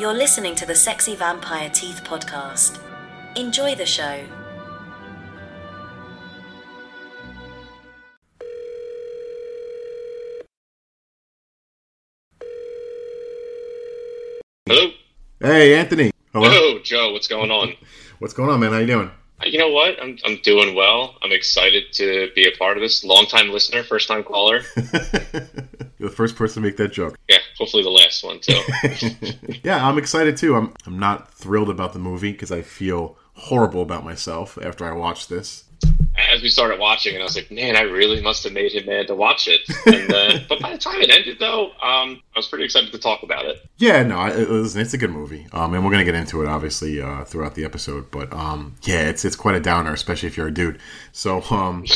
You're listening to the Sexy Vampire Teeth podcast. Enjoy the show. Hello. Hey, Anthony. Hello. Hello, Joe. What's going on? What's going on, man? How you doing? Uh, You know what? I'm, I'm doing well. I'm excited to be a part of this. Long time listener, first time caller. You're the first person to make that joke. Yeah, hopefully the last one too. yeah, I'm excited too. I'm I'm not thrilled about the movie because I feel horrible about myself after I watched this. As we started watching, and I was like, man, I really must have made him mad to watch it. And, uh, but by the time it ended, though, um, I was pretty excited to talk about it. Yeah, no, it, listen, it's a good movie, um, and we're gonna get into it obviously uh, throughout the episode. But um, yeah, it's it's quite a downer, especially if you're a dude. So um,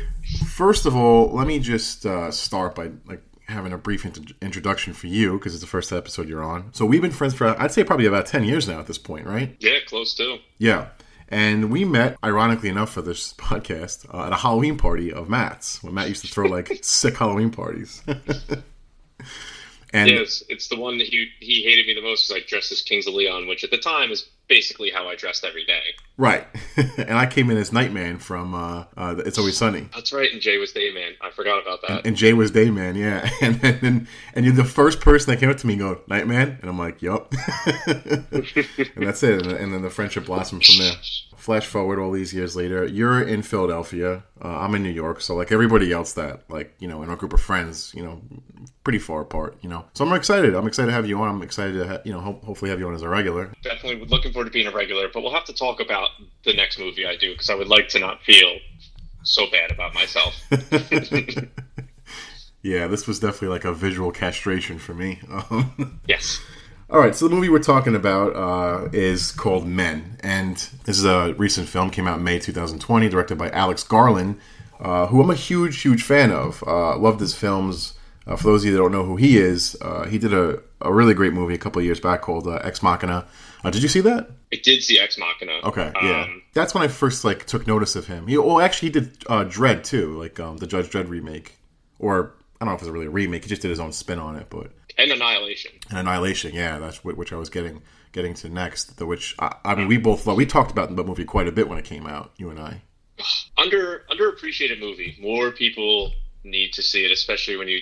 first of all, let me just uh, start by like having a brief int- introduction for you because it's the first episode you're on. So we've been friends for I'd say probably about ten years now at this point, right? Yeah, close to. Yeah. And we met, ironically enough, for this podcast uh, at a Halloween party of Matt's when Matt used to throw like sick Halloween parties. and it's, it's the one that he, he hated me the most because I dressed as Kings of Leon, which at the time is basically how I dressed every day. right, and I came in as Nightman from uh, uh, It's Always Sunny, That's right, and Jay was Dayman. I forgot about that. and Jay was Dayman, yeah. And then and you're the first person that came up to me and go Nightman, and I'm like, yup. and that's it. And, and then the friendship blossomed from there. Flash forward all these years later, you're in Philadelphia. Uh, I'm in New York. So like everybody else that like you know in our group of friends, you know, pretty far apart. You know, so I'm excited. I'm excited to have you on. I'm excited to ha- you know ho- hopefully have you on as a regular. Definitely looking forward to being a regular, but we'll have to talk about the next movie I do because I would like to not feel so bad about myself. yeah, this was definitely like a visual castration for me. Um, yes. All right, so the movie we're talking about uh, is called Men, and this is a recent film. Came out in May 2020, directed by Alex Garland, uh, who I'm a huge, huge fan of. Uh, loved his films. Uh, for those of you that don't know who he is, uh, he did a, a really great movie a couple of years back called uh, Ex Machina. Uh, did you see that? I did see Ex Machina. Okay, yeah, Um, that's when I first like took notice of him. He, well, actually, he did uh, Dredd too, like um, the Judge Dredd remake, or I don't know if it's really a remake. He just did his own spin on it, but and Annihilation. and Annihilation, yeah, that's wh- which I was getting getting to next. The which I, I mean, we both we talked about the movie quite a bit when it came out. You and I. Under underappreciated movie. More people need to see it, especially when you.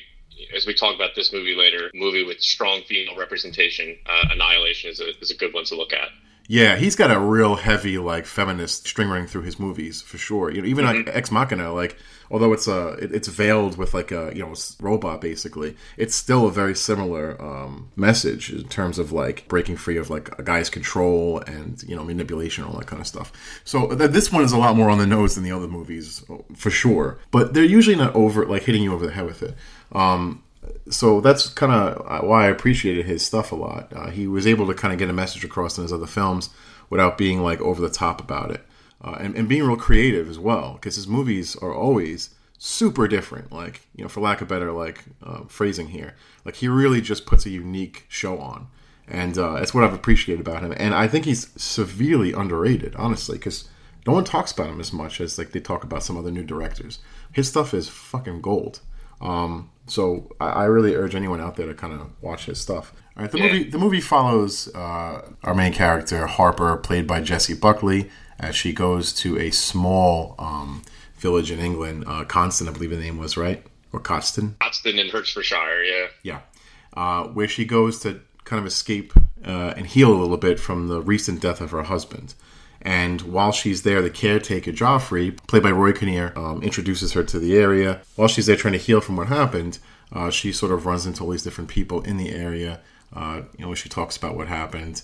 As we talk about this movie later, movie with strong female representation, uh, Annihilation is a, is a good one to look at. Yeah, he's got a real heavy like feminist string running through his movies for sure. You know, even like Ex Machina, like although it's uh it, it's veiled with like a you know robot basically, it's still a very similar um, message in terms of like breaking free of like a guy's control and you know manipulation and all that kind of stuff. So th- this one is a lot more on the nose than the other movies for sure, but they're usually not over like hitting you over the head with it. Um, so that's kind of why I appreciated his stuff a lot. Uh, he was able to kind of get a message across in his other films without being like over the top about it, uh, and, and being real creative as well. Because his movies are always super different. Like you know, for lack of better like uh, phrasing here, like he really just puts a unique show on, and uh, that's what I've appreciated about him. And I think he's severely underrated, honestly, because no one talks about him as much as like they talk about some other new directors. His stuff is fucking gold. Um, so I, I really urge anyone out there to kind of watch his stuff. All right, the movie the movie follows uh, our main character Harper, played by Jessie Buckley, as she goes to a small um, village in England, uh, Constant, I believe the name was right, or Coston, Austin in Hertfordshire, yeah. yeah, uh, where she goes to kind of escape uh, and heal a little bit from the recent death of her husband. And while she's there, the caretaker Joffrey, played by Rory Kinnear, um, introduces her to the area. While she's there trying to heal from what happened, uh, she sort of runs into all these different people in the area. Uh, you know, she talks about what happened,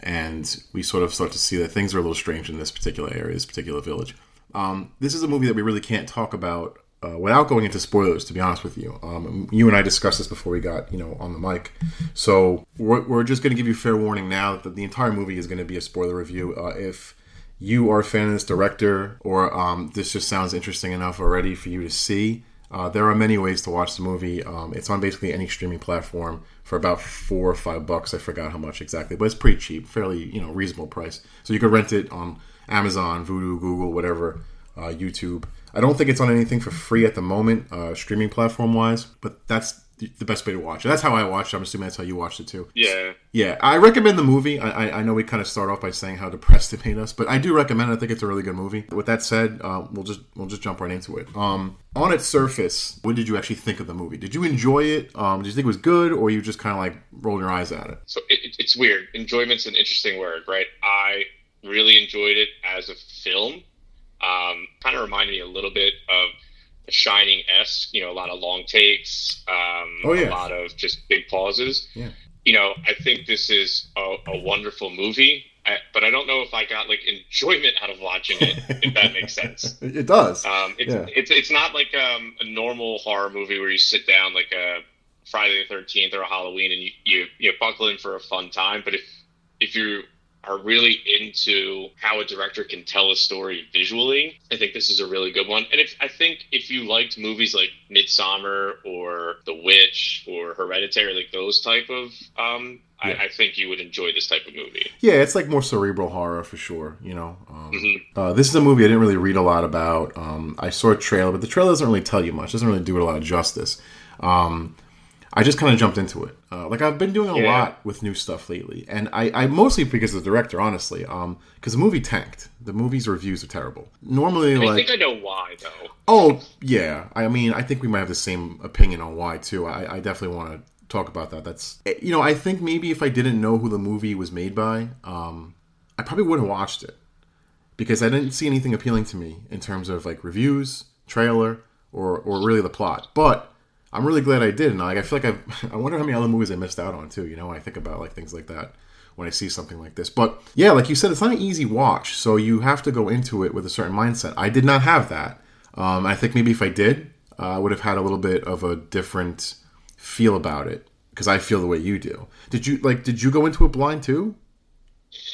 and we sort of start to see that things are a little strange in this particular area, this particular village. Um, this is a movie that we really can't talk about uh, without going into spoilers. To be honest with you, um, you and I discussed this before we got you know on the mic, so we're, we're just going to give you fair warning now that the entire movie is going to be a spoiler review. Uh, if you are a fan of this director, or um, this just sounds interesting enough already for you to see, uh, there are many ways to watch the movie. Um, it's on basically any streaming platform for about four or five bucks. I forgot how much exactly, but it's pretty cheap, fairly you know reasonable price. So you could rent it on Amazon, Vudu, Google, whatever, uh, YouTube. I don't think it's on anything for free at the moment, uh, streaming platform wise, but that's the, best way to watch it. That's how I watched. it. I'm assuming that's how you watched it too. Yeah. Yeah, I recommend the movie. I, I, I know we kind of start off by saying how depressed it made us, but I do recommend it. I think it's a really good movie. With that said, uh, we'll just we'll just jump right into it. Um, on its surface, what did you actually think of the movie? Did you enjoy it? Um, did you think it was good, or you just kind of like rolling your eyes at it? So it- it's weird. Enjoyment's an interesting word, right? I really enjoyed it as a film. Um, kind of reminded me a little bit of The Shining esque. You know, a lot of long takes. Um, Oh, yeah. A lot of just big pauses. Yeah. You know, I think this is a, a wonderful movie, I, but I don't know if I got like enjoyment out of watching it. if that makes sense. It, does. Um, it's, Yeah. it's it's not like um, a normal horror movie where you sit down like a Friday the Thirteenth or a Halloween and you, you you buckle in for a fun time. But if if you are really into how a director can tell a story visually, I think this is a really good one. And if I think if you liked movies like Midsommar or The Witch or Hereditary, like those type of, um, Yeah. I, I think you would enjoy this type of movie. Yeah, it's like more cerebral horror for sure. You know, um, Mhm. uh, this is a movie I didn't really read a lot about. Um, I saw a trailer, but the trailer doesn't really tell you much. Doesn't really do it a lot of justice. Um, I just kind of jumped into it. Uh, like I've been doing a Yeah. lot with new stuff lately, and I, I mostly because of the director, honestly, because the movie tanked. The movie's reviews are terrible. Normally, I like think I know why though. Oh yeah, I mean, I think we might have the same opinion on why too. I, I definitely want to talk about that. That's you know, I think maybe if I didn't know who the movie was made by, um, I probably wouldn't have watched it because I didn't see anything appealing to me in terms of like reviews, trailer, or or really the plot. But I'm really glad I did, and like I feel like I I wonder how many other movies I missed out on too. You know, I think about like things like that when I see something like this. But yeah, like you said, it's not an easy watch, so you have to go into it with a certain mindset. I did not have that. Um, I think maybe if I did, uh, I would have had a little bit of a different feel about it because I feel the way you do. Did you like? Did you go into it blind too?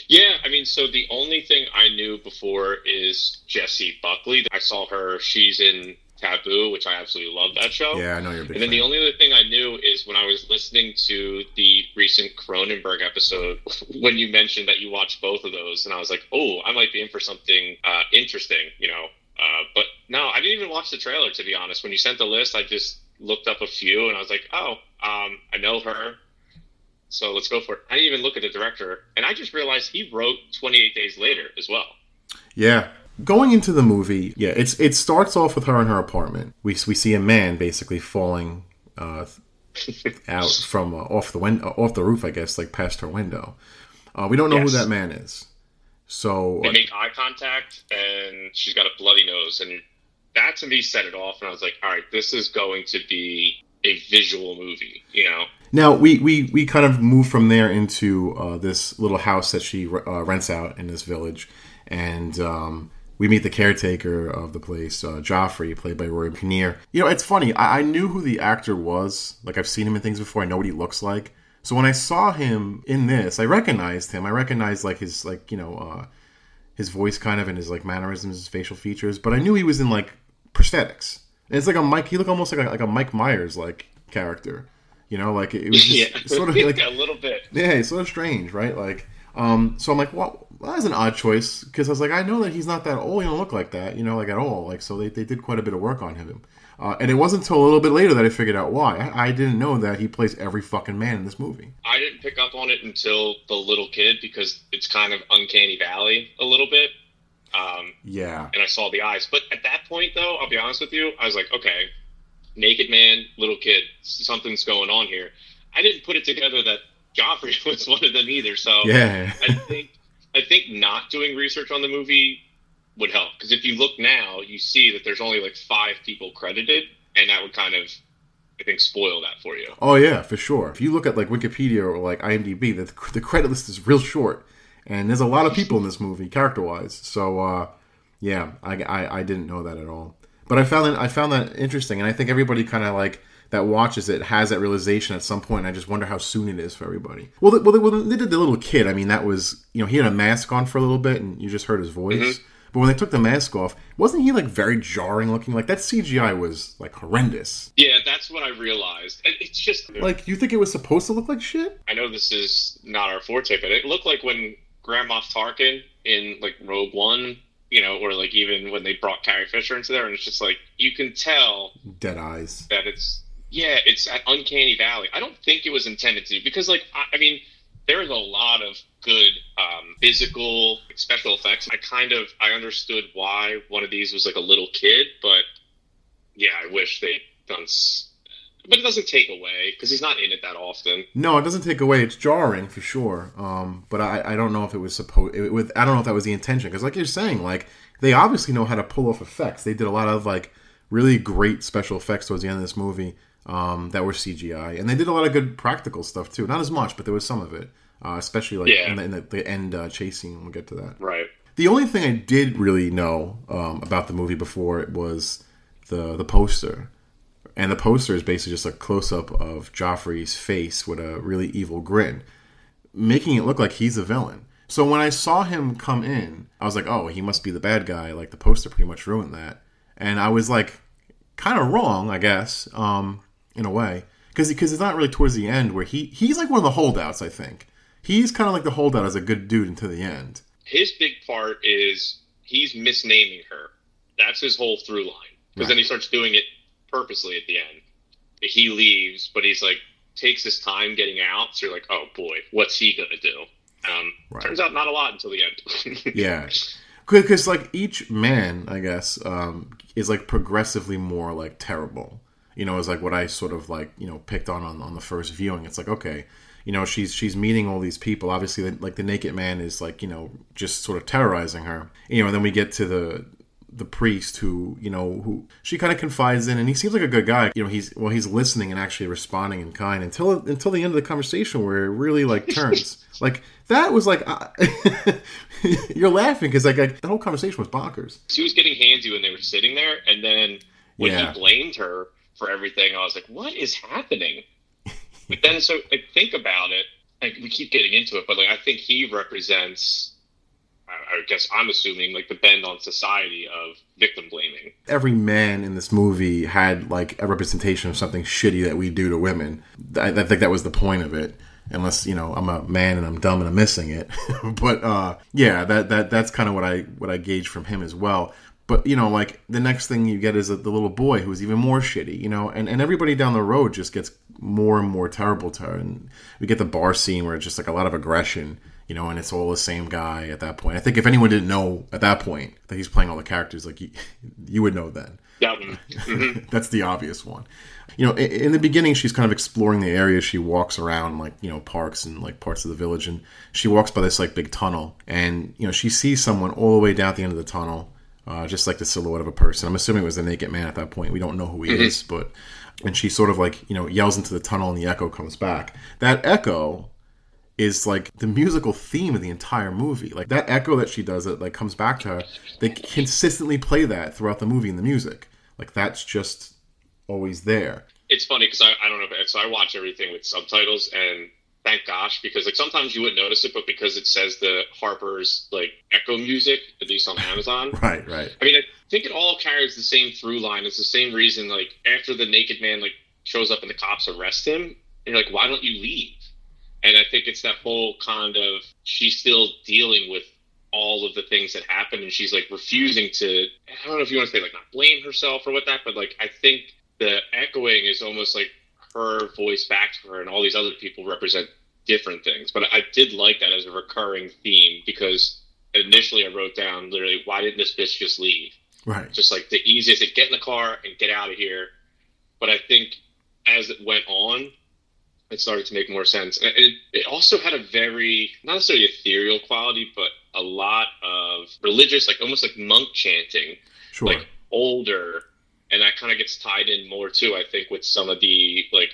Yeah, I mean, so the only thing I knew before is Jessie Buckley. I saw her; she's in Taboo, which I absolutely love that show. Yeah, I know you're And then fan. the only other thing I knew is when I was listening to the recent Cronenberg episode, when you mentioned that you watched both of those, and I was like, oh, I might be in for something uh, interesting, you know. Uh, but no, I didn't even watch the trailer, to be honest. When you sent the list, I just looked up a few, and I was like, oh, um, I know her. So let's go for it. I didn't even look at the director, and I just realized he wrote 28 Days Later as well. Yeah. Going into the movie, yeah, it's it starts off with her in her apartment. We we see a man basically falling uh, out from uh, off the win- uh, off the roof, I guess, like past her window. Uh, we don't know Yes. who that man is. So They make eye contact, and she's got a bloody nose, and that to me set it off. And I was like, all right, this is going to be a visual movie, you know? Now we, we, we kind of move from there into uh, this little house that she uh, rents out in this village, and um, we meet the caretaker of the place, uh, Joffrey, played by Rory Kinnear. You know, it's funny. I, I knew who the actor was. Like I've seen him in things before. I know what he looks like. So when I saw him in this, I recognized him. I recognized like his like you know uh, his voice kind of and his like mannerisms, his facial features. But I knew he was in like prosthetics. And it's like a Mike. He looked almost like a, like a Mike Myers like character. You know, like it, was just yeah, sort of like a little bit. yeah, it's sort of strange, right? Like, um, so I'm like, well, well that's an odd choice because I was like, I know that he's not that old. He don't look like that, you know, like at all. Like, so they, they did quite a bit of work on him. Uh, and it wasn't until a little bit later that I figured out why. I, I didn't know that he plays every fucking man in this movie. I didn't pick up on it until the little kid because it's kind of uncanny valley a little bit. Um, Yeah, and I saw the eyes. But at that point, though, I'll be honest with you, I was like, okay, naked man, little kid, something's going on here. I didn't put it together that Joffrey was one of them either. So yeah, I think I think not doing research on the movie would help because if you look now, you see that there's only like five people credited, and that would kind of I think spoil that for you. oh yeah, for sure. If you look at like Wikipedia or like IMDb, the the credit list is real short, and there's a lot of people in this movie character wise. So uh, yeah, I, I I didn't know that at all. But I found that I found that interesting, and I think everybody kind of like that watches it has that realization at some point. And I just wonder how soon it is for everybody. Well, the, well, the, well, they did the little kid. I mean, that was you know he had a mask on for a little bit, and you just heard his voice. Mm-hmm. But when they took the mask off, wasn't he like very jarring looking? Like that CGI was like horrendous. Yeah, that's what I realized. It's just Like you think it was supposed to look like shit? I know this is not our forte, but it looked like when Grand Moff Tarkin in like Rogue One, you know, or like even when they brought Carrie Fisher into there, and it's just like you can tell Dead eyes. that it's Yeah, it's at Uncanny Valley. I don't think it was intended to because, like, I, I mean, there is a lot of good um, physical special effects. I kind of I understood why one of these was like a little kid, but yeah, I wish they done. S- but it doesn't take away because he's not in it that often. No, it doesn't take away. It's jarring for sure. Um, but I, I don't know if it was supposed. With I don't know if that was the intention because, like you're saying, like they obviously know how to pull off effects. They did a lot of like really great special effects towards the end of this movie um, that were CGI, and they did a lot of good practical stuff too. Not as much, but there was some of it, uh, especially like Yeah. in, the, in the, the end uh, chase scene. We'll get to that. Right. The only thing I did really know um, about the movie before it was the the poster, and the poster is basically just a close up of Joffrey's face with a really evil grin, making it look like he's a villain. So when I saw him come in, I was like, "Oh, he must be the bad guy." Like the poster pretty much ruined that, and I was like, kind of wrong, I guess, um, in a way, because because it's not really towards the end where he he's like one of the holdouts. I think he's kind of like the holdout as a good dude until the end. His big part is he's misnaming her. That's his whole through line. Because then he starts doing it purposely at the end. He leaves, but he's like takes his time getting out. So you're like, oh boy, what's he gonna do? Um, Right. Turns out not a lot until the end. Yeah, because like each man, I guess, um, is like progressively more like terrible. You know, is like what I sort of like you know picked on on, on the first viewing. It's like okay, you know, she's she's meeting all these people. Obviously, like the naked man is like you know just sort of terrorizing her. You know, and then we get to the the priest who you know who she kind of confides in and he seems like a good guy you know he's well he's listening and actually responding in kind until until the end of the conversation where it really like turns like that was like uh, you're laughing because like, like the whole conversation was bonkers she was getting handsy when they were sitting there, and then when Yeah. he blamed her for everything, I was like, what is happening? but then, so like, think about it. Like, we keep getting into it, but like, I think he represents. I guess I'm assuming like the bend on society of victim blaming. every man in this movie had like a representation of something shitty that we do to women I, I think that was the point of it unless you know i'm a man and i'm dumb and i'm missing it but uh yeah that that that's kind of what i what i gauge from him as well but you know like the next thing you get is the little boy who's even more shitty you know and, and everybody down the road just gets more and more terrible to her and we get the bar scene where it's just like a lot of aggression you know and it's all the same guy at that point i think if anyone didn't know at that point that he's playing all the characters like you, you would know then Yeah, mhm. that's the obvious one. You know, i- in the beginning, she's kind of exploring the area. She walks around like you know parks and like parts of the village, and she walks by this like big tunnel, and you know she sees someone all the way down at the end of the tunnel, uh, just like the silhouette of a person. I'm assuming it was the naked man at that point. We don't know who he is, but and she sort of like you know yells into the tunnel, and the echo comes back. That echo is like the musical theme of the entire movie. Like that echo that she does that like comes back to her. They consistently play that throughout the movie in the music. Like that's just always there. it's funny because I, I don't know, if, so I watch everything with subtitles, and thank gosh because like sometimes you wouldn't notice it, but because it says the Harper's like echo music, at least on Amazon, Right, right. I mean, I think it all carries the same through line. It's the same reason, like, after the naked man, like, shows up and the cops arrest him, and you're like, why don't you leave? And I think it's that whole kind of, she's still dealing with all of the things that happened and she's, like, refusing to, I don't know if you want to say, like, not blame herself or what that, but, like, I think the echoing is almost like her voice back to her, and all these other people represent different things. But I did like that as a recurring theme because initially I wrote down literally, why didn't this bitch just leave? Right. just like the easiest to get in the car and get out of here. But I think as it went on, it started to make more sense. And it, it also had a very, not necessarily ethereal quality, but a lot of religious, like almost like monk chanting, Sure. like older. And that kind of gets tied in more too, I think, with some of the like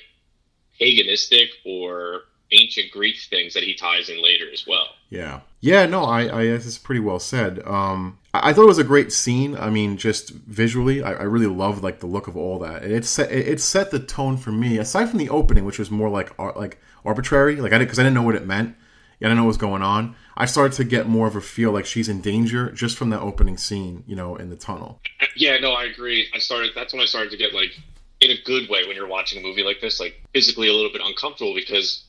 paganistic or ancient Greek things that he ties in later as well. Yeah. Yeah, no, I, I this is pretty well said. Um I, I thought it was a great scene. I mean, just visually, I, I really loved like the look of all that. And it set it, it set the tone for me, aside from the opening, which was more like ar- like arbitrary, like I didn't because I didn't know what it meant. I didn't know what was going on. I started to get more of a feel like she's in danger just from that opening scene, you know, in the tunnel. Yeah, no, I agree. I started. That's when I started to get like, in a good way, when you're watching a movie like this, like physically a little bit uncomfortable because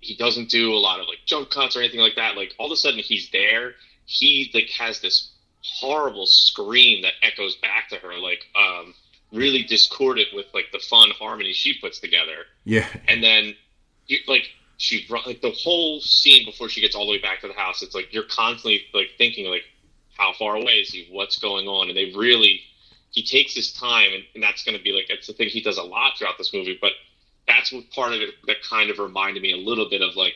he doesn't do a lot of like jump cuts or anything like that. Like all of a sudden he's there. He like has this horrible scream that echoes back to her. Like um, really discordant with like the fun harmony she puts together. Yeah. And then you like she like the whole scene before she gets all the way back to the house. It's like you're constantly like thinking like how far away is he? What's going on? And they really he takes his time, and, and that's going to be like that's the thing he does a lot throughout this movie. But that's what part of it that kind of reminded me a little bit of like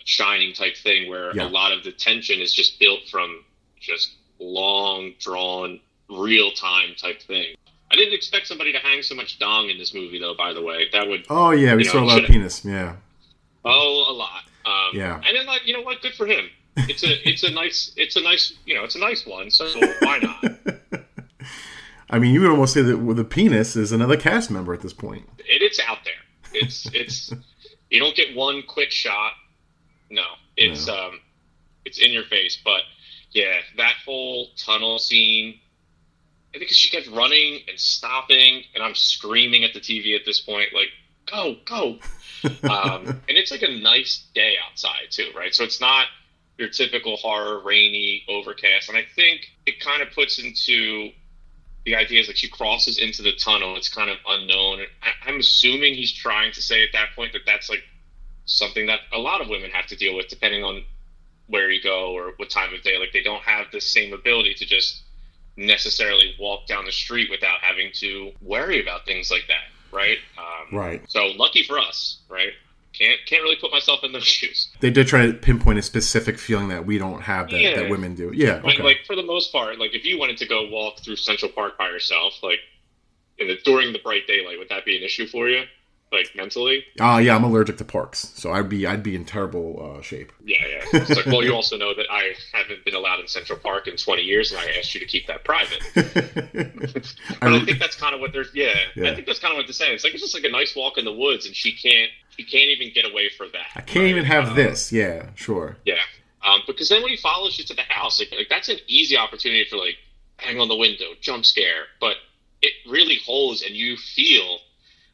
a Shining type thing, where Yeah. a lot of the tension is just built from just long drawn, real time type thing. I didn't expect somebody to hang so much dong in this movie, though. By the way, that would Oh yeah, we You know, saw a lot of penis. Yeah. Oh, a lot. Um, Yeah. And then, like, you know what? Good for him. It's a, it's a nice, it's a nice, you know, it's a nice one. So why not? I mean, you would almost say that with the penis is another cast member at this point. It, it's out there. It's, it's. You don't get one quick shot. No, it's, um, it's in your face. But yeah, that whole tunnel scene. I think she kept running and stopping, and I'm screaming at the TV at this point, like, "Go, go!" um, and it's like a nice day outside too, right? So it's not your typical horror, rainy, overcast. And I think it kind of puts into the idea is like she crosses into the tunnel. It's kind of unknown. I, I'm assuming he's trying to say at that point that that's like something that a lot of women have to deal with, depending on where you go or what time of day. Like they don't have the same ability to just necessarily walk down the street without having to worry about things like that, right? Um, Right. so lucky for us, right? Can't can't really put myself in those shoes. They did try to pinpoint a specific feeling that we don't have that, Yeah. that women do. Yeah. Like, Okay. like for the most part, like if you wanted to go walk through Central Park by yourself, like in the, during the bright daylight, would that be an issue for you? Like mentally? Ah, yeah, I'm allergic to parks, so I'd be I'd be in terrible uh, shape. Yeah, yeah. It's like, well, you also know that I haven't been allowed in Central Park in 20 years, and I asked you to keep that private. But I, I, think that's kind of what they're. Yeah, Yeah. I think that's kind of what they're saying. It's like it's just like a nice walk in the woods, and she can't. She can't even get away for that. I can't even have Um, this. Yeah, sure. Yeah. Um, because then when he follows you to the house, like, like that's an easy opportunity for like hang on the window, jump scare. But it really holds, and you feel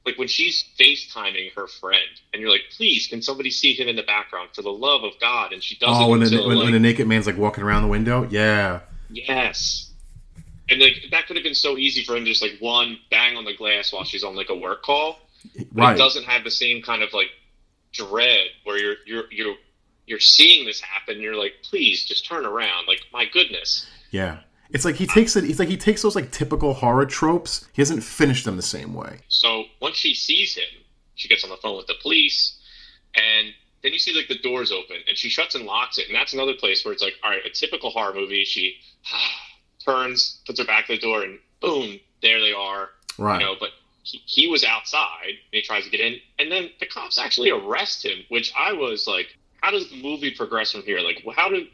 like when she's FaceTiming her friend, and you're like, please, can somebody see him in the background for the love of God? And she doesn't. Oh, when the, when, like, when the naked man's like walking around the window. Yeah. yes. And like that could have been so easy for him to just like one bang on the glass while she's on like a work call. But Right. it doesn't have the same kind of like dread where you're you're you're you're seeing this happen. and You're like, please just turn around. Like, my goodness. Yeah. It's like he takes it. It's like he takes those like typical horror tropes. He hasn't finished them the same way. So once she sees him, she gets on the phone with the police, and then you see like the doors open, and she shuts and locks it. And that's another place where it's like, all right, a typical horror movie. She turns, puts her back to the door, and boom, there they are. Right. You know, but he, he was outside and he tries to get in, and then the cops actually arrest him, which I was like, how does the movie progress from here? Like, how do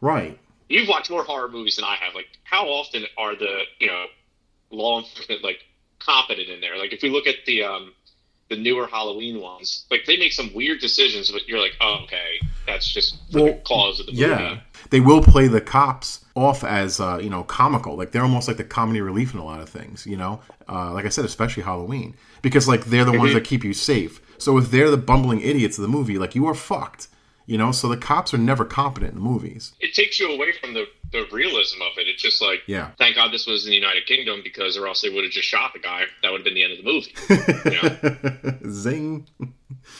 Right. You've watched more horror movies than I have? Like, how often are the you know law enforcement like competent in there? Like, if we look at the um the newer Halloween ones, like they make some weird decisions, but you're like, oh, okay, that's just for the cause of the movie. Yeah. They will play the cops off as uh, you know comical. Like they're almost like the comedy relief in a lot of things. You know, uh, like I said, especially Halloween, because like they're the ones Mhm. that keep you safe. So if they're the bumbling idiots of the movie, like you are fucked. You know, so the cops are never competent in the movies. It takes you away from the, the realism of it. It's just like, Yeah. thank God this was in the United Kingdom because, or else they would have just shot the guy. That would have been the end of the movie. Zing.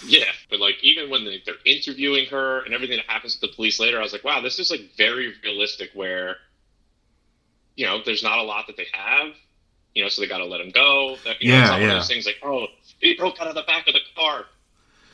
Yeah, but like even when they, they're interviewing her and everything that happens to the police later, I was like, wow, this is like very realistic. Where you know, there's not a lot that they have, you know, so they got to let him go. That, you know, Yeah, it's not one yeah. of those things like, oh, he broke out of the back of the car.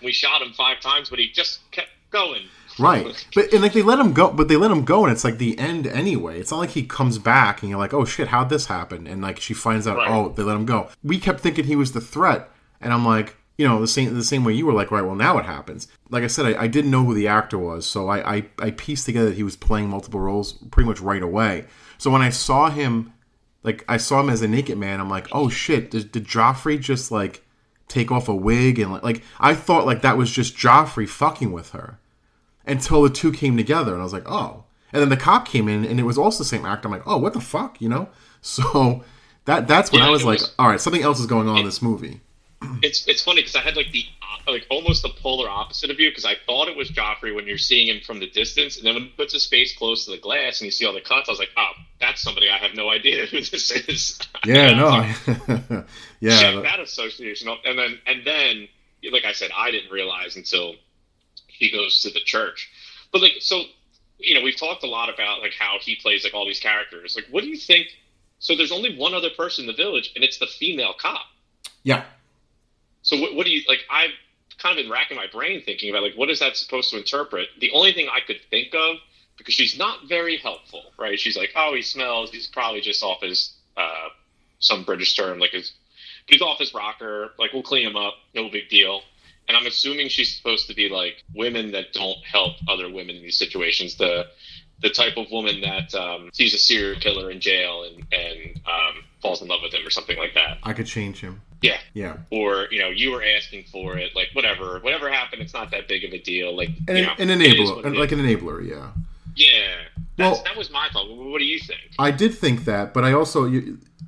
We shot him five times, but he just kept going. Right, but and like they let him go, but they let him go, and it's like the end anyway. It's not like he comes back and you're like, oh shit, how'd this happen? And like she finds out, Right. oh, they let him go. We kept thinking he was the threat, and I'm like, you know, the same the same way you were like, right, well now it happens. Like I said, I, I didn't know who the actor was, so I, I I pieced together that he was playing multiple roles pretty much right away. So when I saw him, like I saw him as a naked man, I'm like, oh shit, did, did Joffrey just like take off a wig and like, like I thought like that was just Joffrey fucking with her until the two came together and I was like, oh. And then the cop came in and it was also the same actor. I'm like, oh, what the fuck, you know? So that that's when Yeah, I was it like, was- all right, something else is going on in this movie. it's it's funny because I had like the like almost the polar opposite of you because I thought it was Joffrey when you're seeing him from the distance, and then when he puts his face close to the glass and you see all the cuts, I was like, oh, that's somebody I have no idea who this is. Yeah, no, like, yeah, that association, and then and then like I said, I didn't realize until he goes to the church, but like so. You know, we've talked a lot about like how he plays like all these characters. Like, what do you think? So there's only one other person in the village, and it's the female cop. Yeah. So what, what do you like? I've kind of been racking my brain thinking about like what is that supposed to interpret? The only thing I could think of because she's not very helpful, right? She's like, oh, he smells. He's probably just off his uh, some British term, like his he's off his rocker. Like we'll clean him up, no big deal. And I'm assuming she's supposed to be like women that don't help other women in these situations. The the type of woman that um, sees a serial killer in jail and and um, falls in love with him or something like that. I could change him. Yeah. Yeah. Or, you know, you were asking for it, like whatever, whatever happened, it's not that big of a deal. Like an, you know, an enabler, like an enabler, yeah. Yeah. Well, that was my thought. What do you think? I did think that, but I also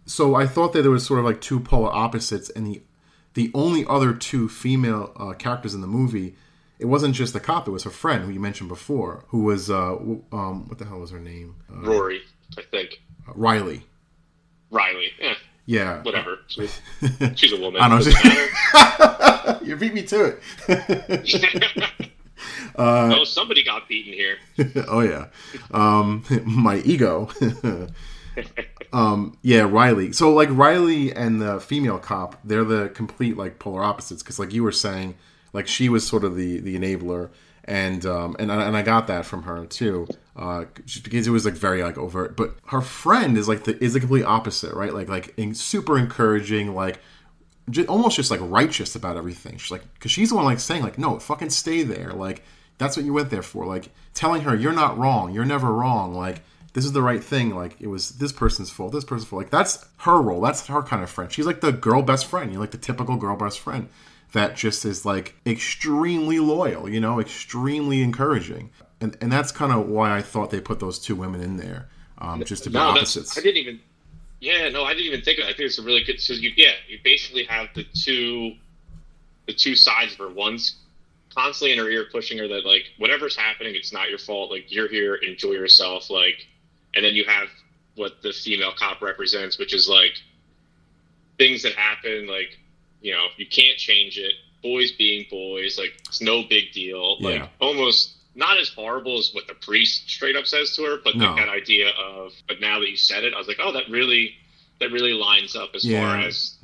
so I thought that there was sort of like two polar opposites, and the the only other two female uh, characters in the movie, it wasn't just the cop; it was her friend who you mentioned before, who was uh, um, what the hell was her name? Uh, Rory, I think. Riley. Riley. Yeah. Yeah. Whatever. She's, she's a woman. I know. you beat me to it. uh, oh, somebody got beaten here. oh yeah, um, my ego. Um, yeah, Riley. So like Riley and the female cop, they're the complete like polar opposites. Because like you were saying, like she was sort of the the enabler, and um, and and I got that from her too, uh, because it was like very like overt. But her friend is like the is the complete opposite, right? Like like in, super encouraging, like almost just like righteous about everything. She's like because she's the one like saying like no, fucking stay there, like that's what you went there for, like telling her you're not wrong, you're never wrong, like this is the right thing. Like it was this person's fault, this person's fault. Like that's her role. That's her kind of friend. She's like the girl best friend. You know, like the typical girl best friend that just is like extremely loyal, you know, extremely encouraging. And and that's kind of why I thought they put those two women in there, um, just to be no, opposites. I didn't even. Yeah, no, I didn't even think of it. I think it's a really good. So you, yeah, you basically have the two, the two sides of her. One's constantly in her ear pushing her that like whatever's happening, it's not your fault. Like you're here, enjoy yourself. Like, and then you have what the female cop represents, which is like things that happen. Like you know, you can't change it. Boys being boys, like it's no big deal. Like yeah. almost not as horrible as what the priest straight up says to her, but no. like that idea of but now that you said it, I was like, oh, that really that really lines up as yeah. far as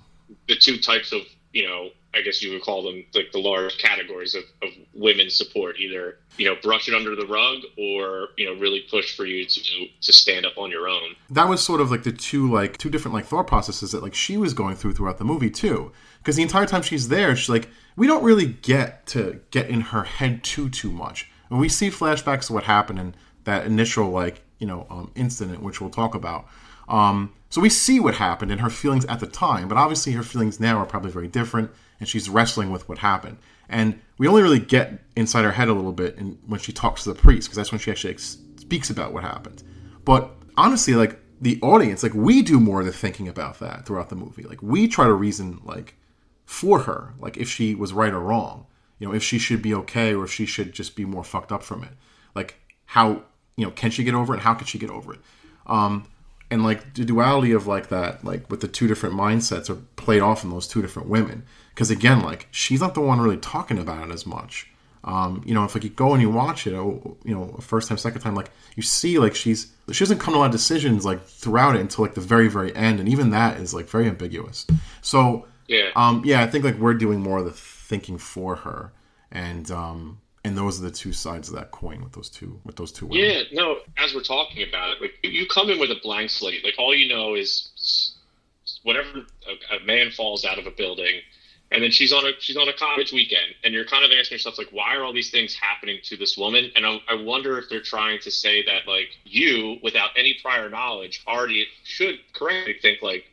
the two types of you know I guess you would call them like the large categories of, of women's support, either you know brush it under the rug or you know really push for you to to stand up on your own. That was sort of like the two like two different like thought processes that like she was going through throughout the movie too, because the entire time she's there, she's like we don't really get to get in her head too too much. And we see flashbacks of what happened in that initial like you know um, incident, which we'll talk about. Um, so we see what happened and her feelings at the time, but obviously her feelings now are probably very different and she's wrestling with what happened. And we only really get inside her head a little bit in, when she talks to the priest, because that's when she actually ex- speaks about what happened. But honestly, like the audience, like we do more of the thinking about that throughout the movie. Like we try to reason like for her, like if she was right or wrong, you know, if she should be okay or if she should just be more fucked up from it. Like how you know can she get over it? How can she get over it? Um, and like the duality of like that, like with the two different mindsets are played off in those two different women because again, like she's not the one really talking about it as much. Um, you know, if like you go and you watch it, oh, you know, first time, second time, like you see, like she's she doesn't come to a lot of decisions like throughout it until like the very, very end, and even that is like very ambiguous. So yeah, um, yeah, I think like we're doing more of the thinking for her, and um, and those are the two sides of that coin with those two with those two women. Yeah, no, as we're talking about it, like you come in with a blank slate, like all you know is whatever a, a man falls out of a building and then she's on a she's on a college weekend and you're kind of asking yourself like why are all these things happening to this woman and I, I, wonder if they're trying to say that like you without any prior knowledge already should correctly think like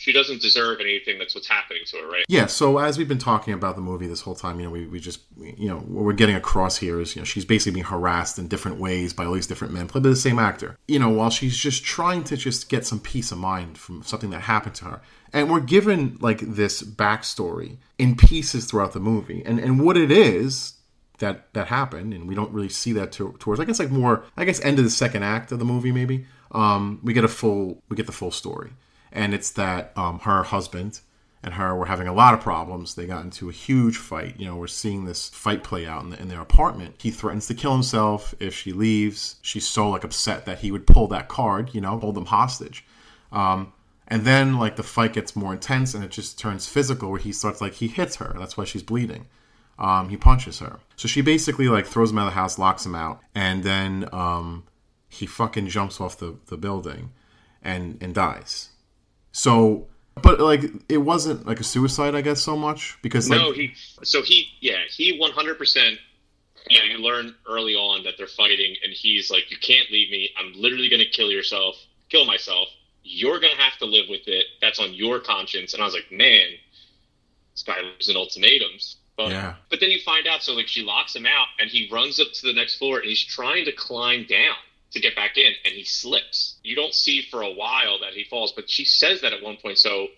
she doesn't deserve anything that's what's happening to her, right? Yeah. So as we've been talking about the movie this whole time, you know, we, we just you know what we're getting across here is you know she's basically being harassed in different ways by all these different men played by the same actor. You know, while she's just trying to just get some peace of mind from something that happened to her, and we're given like this backstory in pieces throughout the movie, and and what it is that that happened, and we don't really see that to, towards I guess like more I guess end of the second act of the movie maybe. Um, we get a full we get the full story and it's that um, her husband and her were having a lot of problems. They got into a huge fight. You know, we're seeing this fight play out in, the, in, their apartment. He threatens to kill himself if she leaves. She's so like upset that he would pull that card, you know, hold them hostage. Um, and then like the fight gets more intense and it just turns physical where he starts like he hits her. That's why she's bleeding. Um, he punches her. So she basically like throws him out of the house, locks him out, and then um, he fucking jumps off the, the building and and dies so, but like it wasn't like a suicide, I guess, so much because like, no, he. So he, yeah, he one hundred percent. Yeah, you learn early on that they're fighting, and he's like, "You can't leave me. I'm literally going to kill yourself, kill myself. You're going to have to live with it. That's on your conscience." And I was like, "Man, this guy lives in ultimatums." But, yeah. but then you find out, so like she locks him out, and he runs up to the next floor, and he's trying to climb down to get back in, and he slips. You don't see for a while that he falls, but she says that at one point. So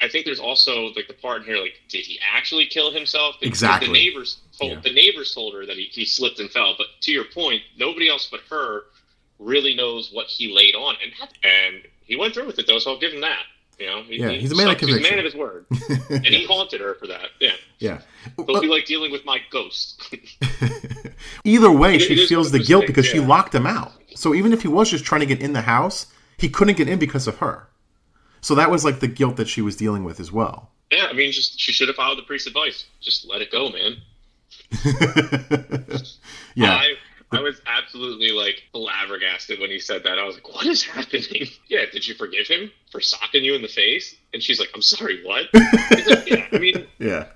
I think there's also like the part in here, like, did he actually kill himself? Exactly. The neighbors told yeah. the neighbors told her that he, he slipped and fell. But to your point, nobody else but her really knows what he laid on, and and he went through with it though. So I'll give him that. You know, he, yeah, he's a man of conviction. He's a man of his word, and he haunted her for that. Yeah, yeah. It'll be like dealing with my ghost. Either way, it, she it feels the guilt because yeah. she locked him out. So even if he was just trying to get in the house, he couldn't get in because of her. So that was like the guilt that she was dealing with as well. Yeah, I mean, just she should have followed the priest's advice. Just let it go, man. yeah. I, I was absolutely like flabbergasted when he said that. I was like, "What is happening?" Yeah, did you forgive him for socking you in the face? And she's like, "I'm sorry, what?" Like, yeah, I mean, yeah.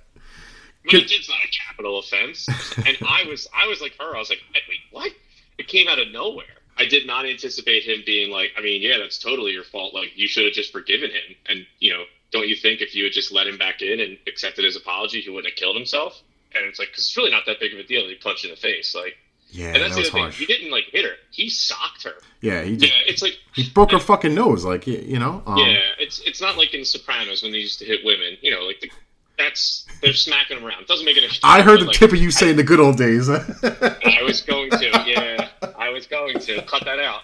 It's not a capital offense, and I was, I was like her. I was like, "Wait, what?" It came out of nowhere. I did not anticipate him being like, I mean, yeah, that's totally your fault. Like, you should have just forgiven him. And, you know, don't you think if you had just let him back in and accepted his apology, he wouldn't have killed himself? And it's like, because it's really not that big of a deal. He punched in the face. Like, yeah, and that's that the other harsh. thing. He didn't like hit her. He socked her. Yeah, he just, yeah. It's like he broke her fucking nose. Like you know. Um, yeah, it's it's not like in Sopranos when they used to hit women. You know, like the, that's they're smacking them around. It doesn't make it. I heard the like, tip of you saying I, the good old days. I was going to. Yeah, I was going to cut that out.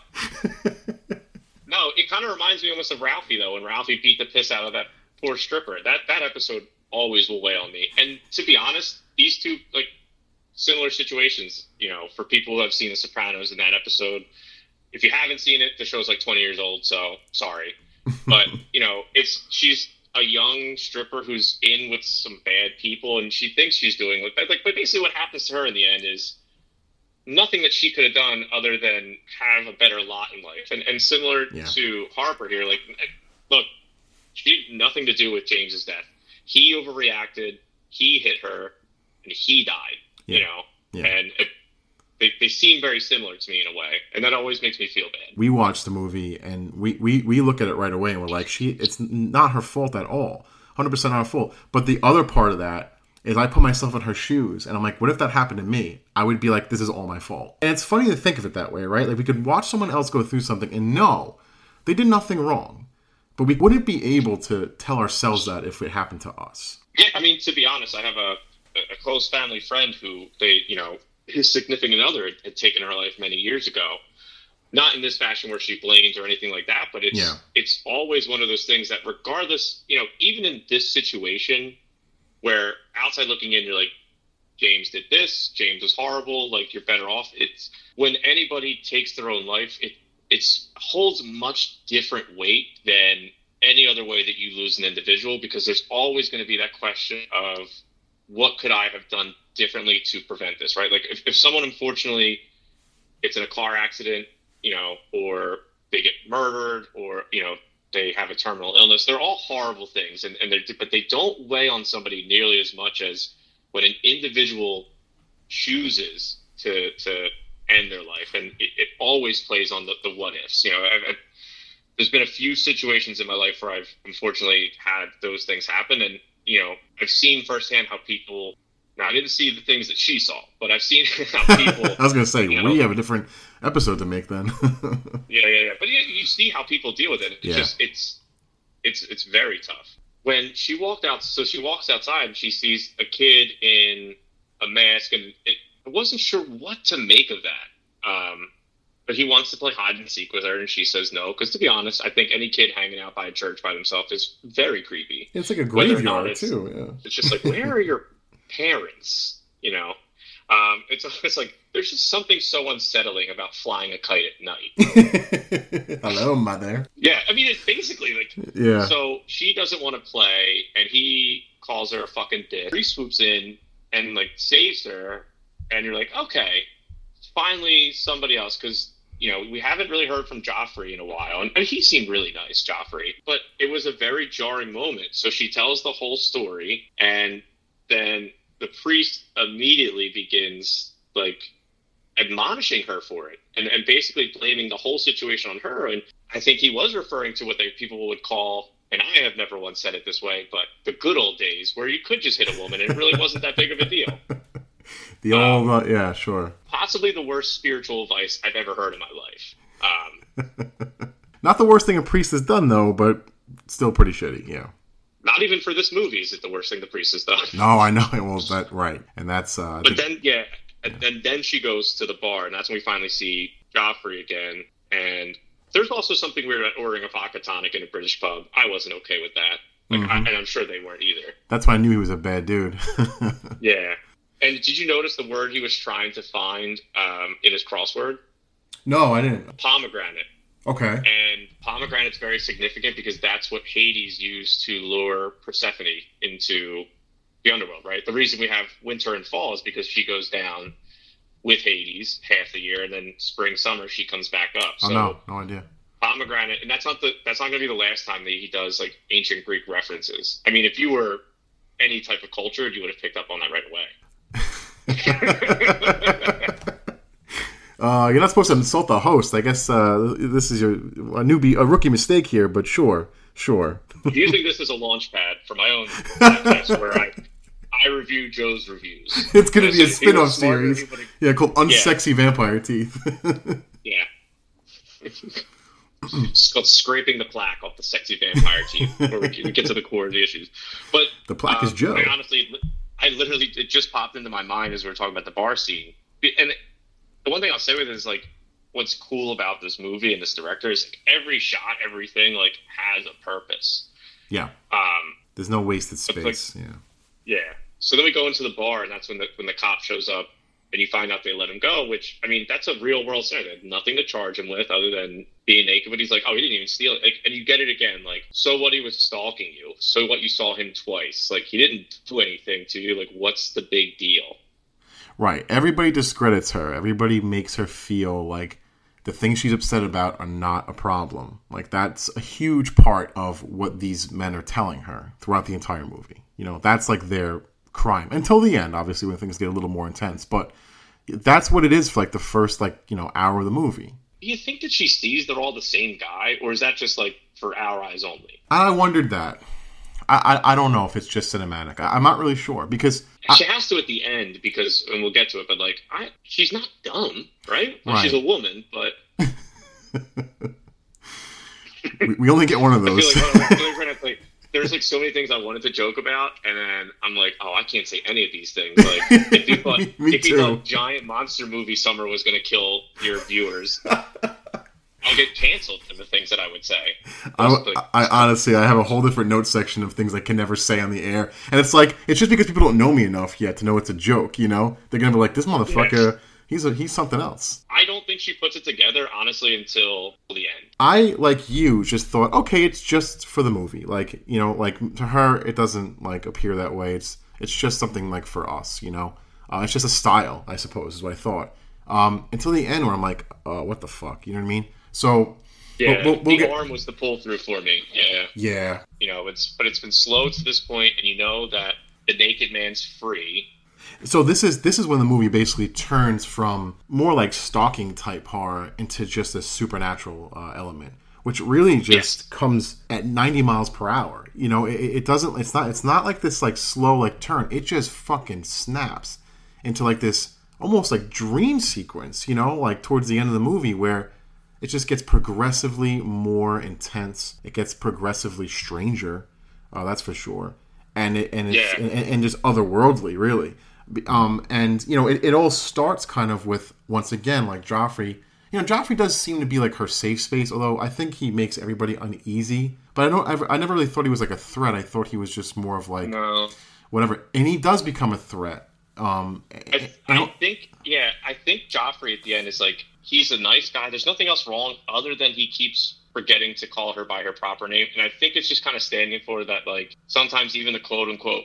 No, it kind of reminds me almost of Ralphie though, when Ralphie beat the piss out of that poor stripper. That that episode always will weigh on me. And to be honest, these two like similar situations. You know, for people who have seen The Sopranos in that episode, if you haven't seen it, the show's like 20 years old, so sorry. But you know, it's she's a young stripper who's in with some bad people, and she thinks she's doing like, like. But basically, what happens to her in the end is nothing that she could have done other than have a better lot in life. And and similar yeah. to Harper here, like, look, she had nothing to do with James's death. He overreacted. He hit her, and he died. Yeah. You know, yeah. and it, they, they seem very similar to me in a way, and that always makes me feel bad. We watch the movie and we, we, we look at it right away and we're like, she it's not her fault at all, hundred percent not her fault. But the other part of that is I put myself in her shoes and I'm like, what if that happened to me? I would be like, this is all my fault. And it's funny to think of it that way, right? Like we could watch someone else go through something and know they did nothing wrong, but we wouldn't be able to tell ourselves that if it happened to us. Yeah, I mean, to be honest, I have a a close family friend who they, you know, his significant other had, taken her life many years ago. Not in this fashion where she blames or anything like that, but it's yeah. it's always one of those things that regardless, you know, even in this situation where outside looking in, you're like, James did this, James was horrible, like you're better off. It's when anybody takes their own life, it it's holds much different weight than any other way that you lose an individual because there's always going to be that question of what could I have done differently to prevent this, right? Like if, if someone unfortunately it's in a car accident, you know, or they get murdered or, you know, they have a terminal illness, they're all horrible things. And, and they're, but they don't weigh on somebody nearly as much as when an individual chooses to, to end their life. And it, it always plays on the, the what ifs, you know, I, I, there's been a few situations in my life where I've unfortunately had those things happen, and you know, I've seen firsthand how people. Now, I didn't see the things that she saw, but I've seen how people. I was going to say we know, have a different episode to make then. Yeah, yeah, yeah. But you, you see how people deal with it. It's Yeah. just it's it's it's very tough. When she walked out, so she walks outside and she sees a kid in a mask, and it, I wasn't sure what to make of that. Um, but he wants to play hide and seek with her, and she says no. Because to be honest, I think any kid hanging out by a church by themselves is very creepy. it's like a Whether or not graveyard it's- too. Yeah. It's just like, where are your parents? You know, um, it's it's like there's just something so unsettling about flying a kite at night. Hello, mother. Yeah, I mean, it's basically like Yeah. so she doesn't want to play, and he calls her a fucking dick. He swoops in and like saves her, and you're like, okay, finally somebody else, because you know we haven't really heard from Geoffrey in a while, and, and he seemed really nice, Geoffrey, but it was a very jarring moment. So she tells the whole story, and then the priest immediately begins like admonishing her for it and, and basically blaming the whole situation on her. And I think he was referring to what they people would call, and I have never once said it this way, but the good old days where you could just hit a woman and it really wasn't that big of a deal. The Um, old, uh, yeah, sure. Possibly the worst spiritual advice I've ever heard in my life. Um, Not the worst thing a priest has done though, but still pretty shitty. Yeah. not even for this movie is it the worst thing the priest has done. No, I know. Well, that right, and that's uh, But then, yeah, and then then she goes to the bar, and that's when we finally see Geoffrey again. And there's also something weird about ordering a vodka tonic in a British pub. I wasn't okay with that, like, I, and I'm sure they weren't either. that's why I knew he was a bad dude. Yeah. And did you notice the word he was trying to find um, in his crossword? no, I didn't. Pomegranate. Okay. And pomegranate's very significant because that's what Hades used to lure Persephone into the underworld, right? The reason we have winter and fall is because she goes down with Hades half the year, and then spring, summer she comes back up. Oh So no, no idea. pomegranate, and that's not the that's not going to be the last time that he does like ancient Greek references. I mean, if you were any type of culture, you would have picked up on that right away. Uh, you're not supposed to insult the host. I guess uh, this is your a newbie, a rookie mistake here, but sure, sure. using this as a launch pad for my own podcast where I I review Joe's reviews. It's going to be a If spin-off series. Yeah, called Unsexy Vampire Teeth. Yeah. it's called scraping the plaque off the sexy vampire teeth where we get to the core of the issues. But The plaque is um, Joe. I honestly, I literally, it just popped into my mind as we were talking about the bar scene. And the one thing I'll say with it is like, what's cool about this movie and this director is like every shot, everything like has a purpose. yeah, Um, there's no wasted like- space. Yeah. Yeah. So then we go into the bar, and that's when the when the cop shows up, and you find out they let him go. Which I mean, that's a real world scenario. Nothing to charge him with other than being naked. But he's like, oh, he didn't even steal it. Like, and you get it again. Like, so what? He was stalking you. So what? You saw him twice. Like, he didn't do anything to you. Like, what's the big deal? Right. Everybody discredits her. Everybody makes her feel like the things she's upset about are not a problem. Like that's a huge part of what these men are telling her throughout the entire movie. You know, that's like their crime until the end, obviously when things get a little more intense, but that's what it is for like the first like, you know, hour of the movie. Do you think that she sees they're all the same guy, or is that just like for our eyes only? I wondered that. I, I, I don't know if it's just cinematic. I, I'm not really sure because She has to at the end because, and we'll get to it. But like, I, she's not dumb, right? Well, Right. She's a woman, but we, we only get one of those. I feel like there's like so many things I wanted to joke about, and then I'm like, oh, I can't say any of these things. Like, if you thought, if you thought giant monster movie summer was gonna kill your viewers, I'll get canceled for the things that I would say. I, I honestly, I have a whole different note section of things I can never say on the air, and it's like it's just because people don't know me enough yet to know it's a joke. You know, they're gonna be like, "This motherfucker, he's a he's something else." I don't think she puts it together honestly until the end. I like you just thought, okay, it's just for the movie. Like you know, like to her, it doesn't like appear that way. It's it's just something like for us. You know, uh, it's just a style, I suppose, is what I thought. Um, until the end, where I'm like, uh, what the fuck? You know what I mean? So Yeah, we'll, we'll, we'll the get arm was the pull through for me. Yeah, yeah. you know, it's but it's been slow to this point, and you know that the naked man's free. So this is this is when the movie basically turns from more like stalking type horror into just a supernatural uh, element, which really just comes at 90 miles per hour. You know, it, it doesn't. It's not. It's not like this like slow like turn. It just fucking snaps into like this almost like dream sequence. You know, like towards the end of the movie where it just gets progressively more intense. It gets progressively stranger. Uh, that's for sure. And it and it's Yeah. and, and just otherworldly, really. Um, and you know, it, it all starts kind of with once again like Geoffrey. You know, Geoffrey does seem to be like her safe space, although I think he makes everybody uneasy. But I don't. Ever, I never really thought he was like a threat. I thought he was just more of like No. whatever. And he does become a threat. Um, I, I think, yeah, I think Geoffrey at the end is like he's a nice guy. There's nothing else wrong other than he keeps forgetting to call her by her proper name, and I think it's just kind of standing for that. Like sometimes even the quote unquote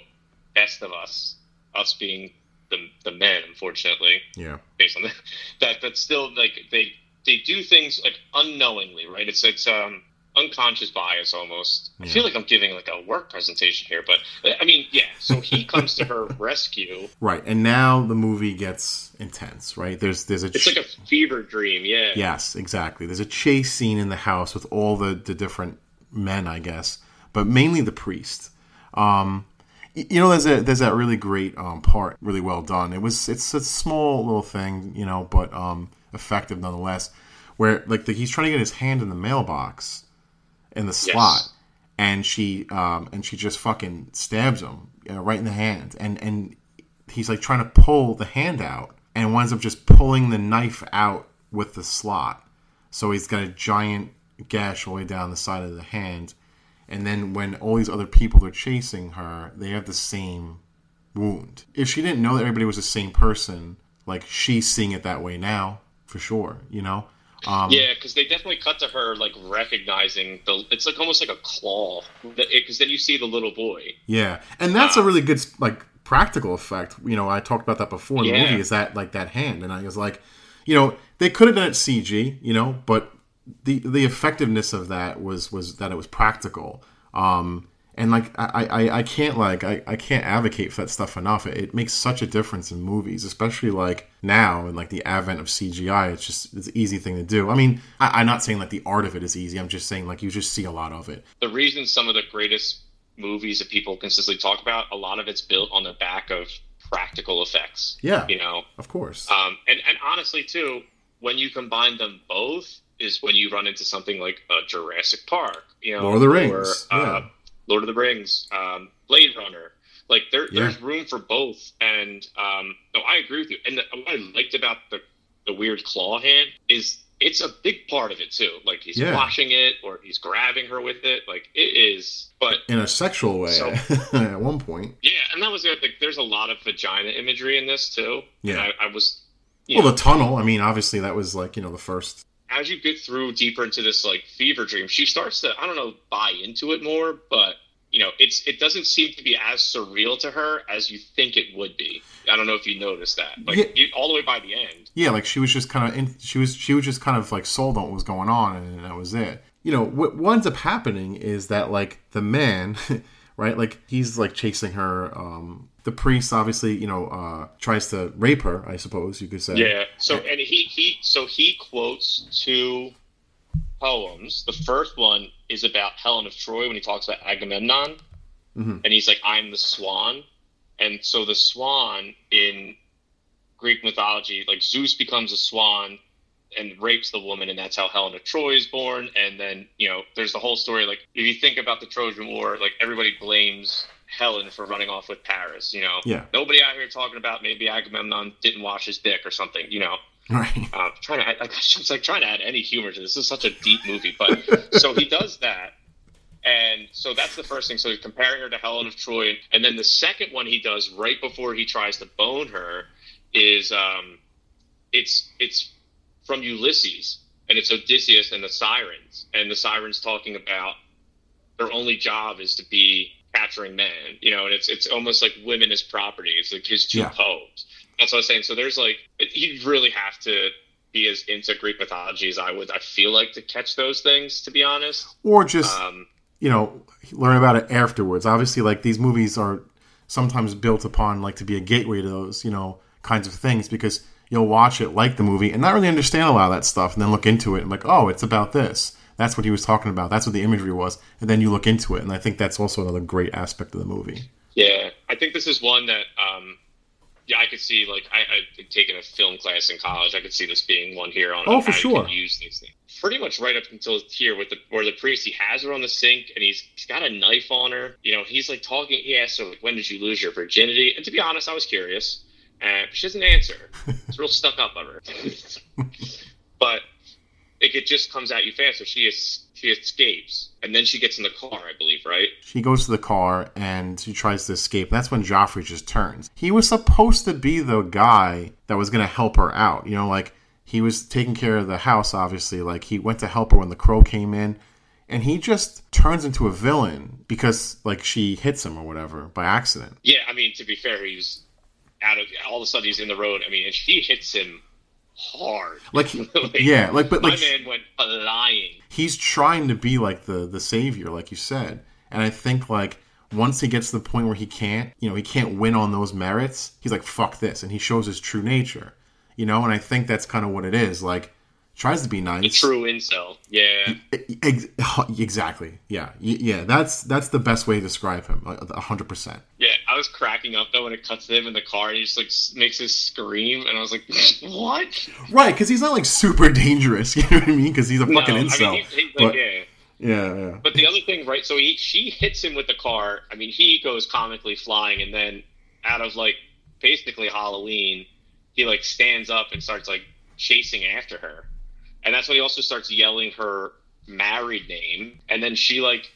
best of us, us being the the men, unfortunately, yeah, based on that, that that's still like they they do things like unknowingly, right? It's it's um unconscious bias almost. I feel like I'm giving like a work presentation here, but I mean, yeah. So he comes to her rescue. right. And now the movie gets intense. Right. There's there's a It's like a fever dream, yeah. Yes, exactly. There's a chase scene in the house with all the, the different men, I guess, but mainly the priest. Um, you know, there's a there's that really great um, part, really well done. It was it's a small little thing, you know, but um, effective nonetheless. Where like the, he's trying to get his hand in the mailbox in the slot, and she um, and she just fucking stabs him know, right in the hand, and and he's like trying to pull the hand out and winds up just pulling the knife out with the slot. So he's got a giant gash all the way down the side of the hand. And then when all these other people are chasing her, they have the same wound. If she didn't know that everybody was the same person, like she's seeing it that way now, for sure, you know? Um, Yeah, because they definitely cut to her like recognizing the. It's like almost like a claw, because then you see the little boy. Yeah, and that's a really good like practical effect. You know, I talked about that before in the movie. Is that like that hand? And I was like, you know, they could have done it CG, you know, but the the effectiveness of that was was that it was practical. Um, and like I, I, I can't like I, I can't advocate for that stuff enough. It, it makes such a difference in movies, especially like now and like the advent of CGI. It's just it's an easy thing to do. I mean, I, I'm not saying like the art of it is easy. I'm just saying like you just see a lot of it. The reason some of the greatest movies that people consistently talk about, a lot of it's built on the back of practical effects. Yeah. you know, Of course. um, and and honestly too, when you combine them both, is when you run into something like a Jurassic Park, you know, Lord of the Rings, or, uh, yeah. Lord of the Rings, um, Blade Runner. Like there, Yeah. there's room for both, and um, no, I agree with you. And the, what I liked about the the weird claw hand is it's a big part of it too. Like he's Yeah. washing it or he's grabbing her with it. Like it is, but in a sexual way So- at one point. yeah, and that was it. Like, there's a lot of vagina imagery in this too. Yeah. I, I was. Well, know, the tunnel. I mean, obviously that was like you know the first. As you get through deeper into this like fever dream, she starts to I don't know buy into it more, but you know it's it doesn't seem to be as surreal to her as you think it would be. I don't know if you noticed that, like Yeah. you, all the way by the end. Yeah, like she was just kind of in, she was she was just kind of like sold on what was going on, and that was it. You know what, what ends up happening is that like the man, right? Like he's like chasing her. Um, the priest obviously you know uh, tries to rape her. I suppose you could say. Yeah. So and he he so he quotes two poems. The first one is about Helen of Troy when he talks about Agamemnon, Mhm. and he's like, "I'm the swan," and so the swan in Greek mythology, like Zeus becomes a swan and rapes the woman, and that's how Helen of Troy is born. And then you know, there's the whole story. Like if you think about the Trojan War, like everybody blames Helen for running off with Paris. You know, Yeah. nobody out here talking about maybe Agamemnon didn't wash his dick or something. You know, Right. uh, trying to add, like, it's like trying to add any humor to this. This is such a deep movie, but so he does that, and so that's the first thing. So he's comparing her to Helen of Troy, and then the second one he does right before he tries to bone her is um, it's it's from Ulysses, and it's Odysseus and the sirens, and the sirens talking about their only job is to be capturing men, you know, and it's it's almost like women as property. It's like his two Yeah. poems. That's what I was saying. So there's like you really have to be as into Greek mythology as I would. I feel like to catch those things, to be honest. Or just Um, you know learn about it afterwards. Obviously, like these movies are sometimes built upon like to be a gateway to those you know kinds of things because you'll watch it like the movie and not really understand a lot of that stuff, and then look into it and like, oh, it's about this. That's what he was talking about. That's what the imagery was. And then you look into it, and I think that's also another great aspect of the movie. Yeah, I think this is one that, um, I could see. Like, I, I'd taken a film class in college. I could see this being one here on Oh, for how sure. use these things. Pretty much right up until here, with the where the priest he has her on the sink and he's he's got a knife on her. You know, he's like talking. He asks her like, "When did you lose your virginity?" And to be honest, I was curious, uh, she doesn't answer. It's real stuck up of her. but like, it just comes at you fast. So she is she escapes, and then she gets in the car, I believe, right? She goes to the car and she tries to escape. That's when Geoffrey just turns. He was supposed to be the guy that was going to help her out. You know, like he was taking care of the house, obviously. Like he went to help her when the crow came in. And he just turns into a villain because, like, she hits him or whatever by accident. Yeah, I mean, to be fair, he's out of all of a sudden he's in the road. I mean, and she hits him hard. Like, yeah, like, but my like, man went flying. he's trying to be like the the savior, like you said. And I think like once he gets to the point where he can't, you know, he can't win on those merits, he's like, fuck this, and he shows his true nature. You know, and I think that's kind of what it is. Like, tries to be nice. A true incel. Yeah. Exactly. Yeah. Yeah. That's that's the best way to describe him. A hundred percent. Yeah, I was cracking up though when it cuts to him in the car and he just like makes his scream, and I was like, "What?" Right, because he's not like super dangerous. You know what I mean? Because he's a fucking no, incel. I mean, he, he, like, yeah. yeah, yeah. But the other thing, right? So he she hits him with the car. I mean, he goes comically flying, and then out of like basically Halloween, he like stands up and starts like chasing after her, and that's when he also starts yelling her married name, and then she like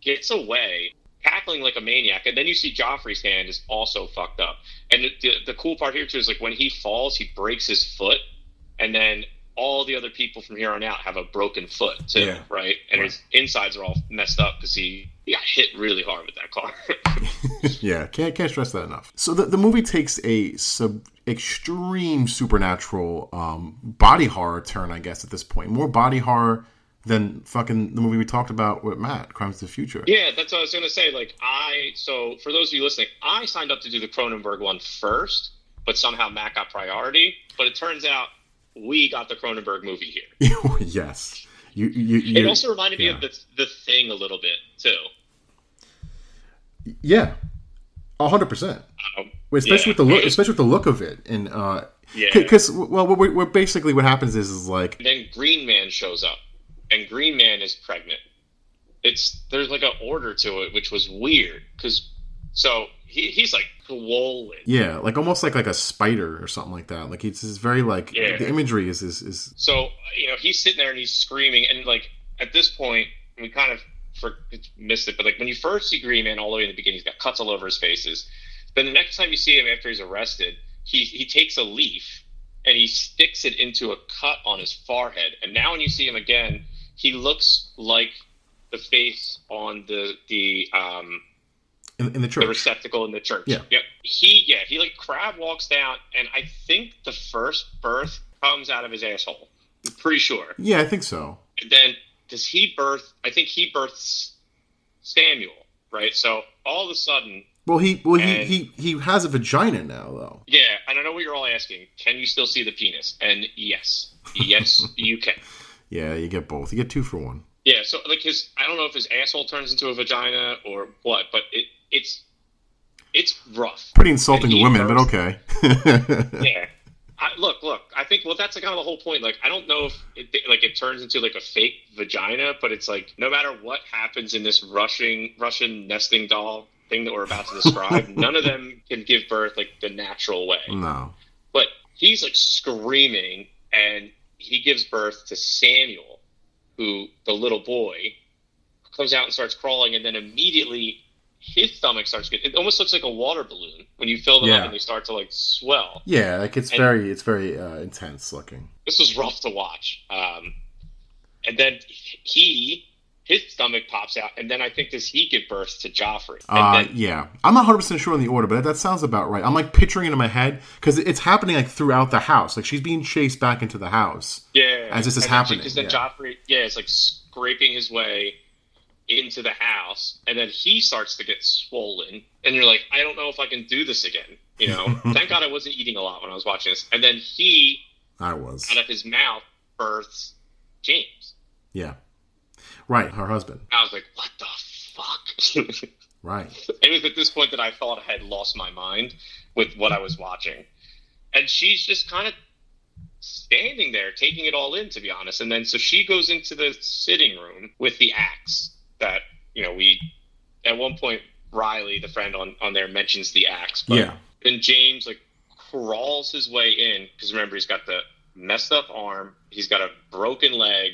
gets away. Cackling like a maniac, and then you see Geoffrey's hand is also fucked up. And the, the, the cool part here too is like when he falls, he breaks his foot, and then all the other people from here on out have a broken foot too, Yeah. right? And his insides are all messed up because he, he got hit really hard with that car. yeah, can't can't stress that enough. So the, the movie takes a sub extreme supernatural um, body horror turn, I guess, at this point. More body horror than fucking the movie we talked about with Matt, Crimes of the Future. yeah, that's what I was gonna say. Like I, so for those of you listening, I signed up to do the Cronenberg one first, but somehow Matt got priority. But it turns out we got the Cronenberg movie here. yes. You, you, It also reminded me of the the thing a little bit too. yeah, a hundred percent. Um, Especially yeah. with the look, especially with the look of it, and uh, Yeah. because well, what, what, what basically what happens is is like And then Green Man shows up, and Green Man is pregnant. It's there's like an order to it, which was weird because so he, he's like swollen. yeah, like almost like like a spider or something like that. Like it's, it's very like Yeah. the imagery is is, is So you know he's sitting there and he's screaming, and like at this point we kind of for, missed it, but like when you first see Green Man all the way in the beginning, he's got cuts all over his faces. Then the next time you see him after he's arrested, he he takes a leaf and he sticks it into a cut on his forehead. And now when you see him again, he looks like the face on the the um in, in the the church. receptacle in the church. Yeah. Yep. He yeah, he like crab walks down and I think the first birth comes out of his asshole. I'm pretty sure. Yeah, I think so. And then does he birth I think he births Samuel, right? So all of a sudden Well, he well he, he he has a vagina now though. yeah, and I know what you're all asking. Can you still see the penis? And yes. Yes, you can. Yeah, you get both. You get two for one. Yeah, so like his I don't know if his asshole turns into a vagina or what, but it it's it's rough. Pretty insulting to women, but okay. yeah. I, look, look. I think well, that's kind of the whole point. Like, I don't know if it like it turns into like a fake vagina, but it's like no matter what happens in this Russian Russian nesting doll thing that we're about to describe, none of them can give birth like the natural way. no. But he's like screaming, and he gives birth to Samuel, who the little boy comes out and starts crawling, and then immediately his stomach starts getting. It almost looks like a water balloon when you fill them Yeah. up and they start to like swell. Yeah, like it's And- very it's very uh, intense looking. this was rough to watch. Um, and then he, his stomach pops out, and then I think does he give birth to Geoffrey? Uh, then, yeah, I'm not 100 percent sure on the order, but that sounds about right. I'm like picturing it in my head because it's happening like throughout the house. Like she's being chased back into the house. yeah, as this is and happening, because then yeah. Geoffrey, yeah, it's like scraping his way into the house, and then he starts to get swollen, and you're like, I don't know if I can do this again. You know, thank God I wasn't eating a lot when I was watching this. And then he, I was. out of his mouth, births James. Yeah, Right, her husband. I was like, what the fuck? Right. it was at this point that I thought I had lost my mind with what I was watching. And she's just kind of standing there taking it all in to be honest and then so she goes into the sitting room with the axe that you know we at one point riley the friend on on there mentions the axe but Yeah. then james like crawls his way in because remember he's got the messed up arm he's got a broken leg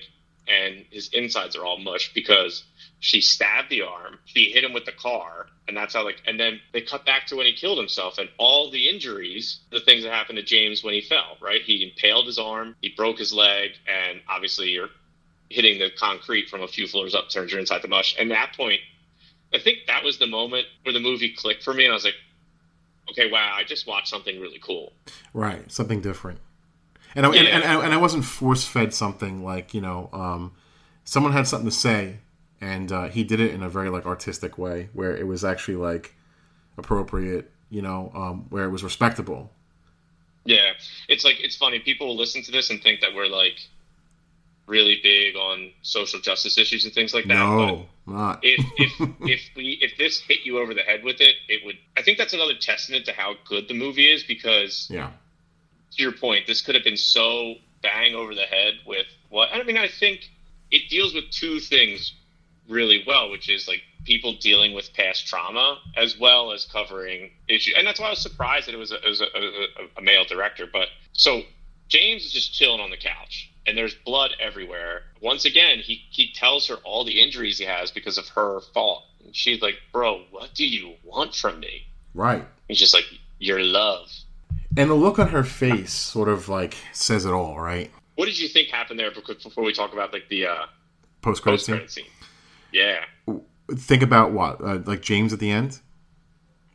and his insides are all mush because she stabbed the arm she hit him with the car and that's how like and then they cut back to when he killed himself and all the injuries the things that happened to james when he fell right he impaled his arm he broke his leg and obviously you're hitting the concrete from a few floors up turns you inside the mush and that point i think that was the moment where the movie clicked for me and i was like okay wow i just watched something really cool Right. Something different. And I, Yeah. and, and, and I wasn't force fed something like, you know, um, someone had something to say and uh, he did it in a very like artistic way where it was actually like appropriate, you know, um, where it was respectable. Yeah, it's like it's funny. People will listen to this and think that we're like really big on social justice issues and things like that. No, not. If if if we if this hit you over the head with it, it would. I think that's another testament to how good the movie is because yeah. to your point, this could have been so bang over the head with what I mean. I think it deals with two things really well, which is like people dealing with past trauma as well as covering issues. And that's why I was surprised that it was a, it was a, a, a male director. But so James is just chilling on the couch and there's blood everywhere. Once again, he, he tells her all the injuries he has because of her fault. And she's like, bro, what do you want from me? Right. He's just like, your love. And the look on her face sort of like says it all, right? What did you think happened there before we talk about like the uh, Post credit scene. scene? Yeah. Think about what? Uh, like James at the end?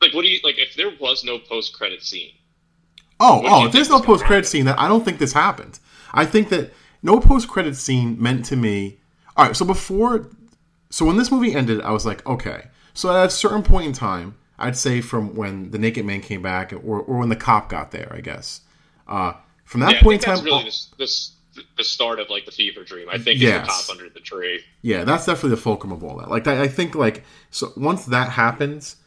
Like, what do you like? If there was no post credit scene, Oh, oh, if there's no post credit scene, that I don't think this happened. I think that no post credit scene meant to me. All right, so before, so when this movie ended, I was like, okay. So at a certain point in time, I'd say from when the Naked Man came back, or, or when the cop got there, I guess. Uh, from that yeah, point in that's time, really oh, the, the the start of like the fever dream. I think Yes. is the cop under the tree. Yeah, that's definitely the fulcrum of all that. Like, I, I think like so once that happens,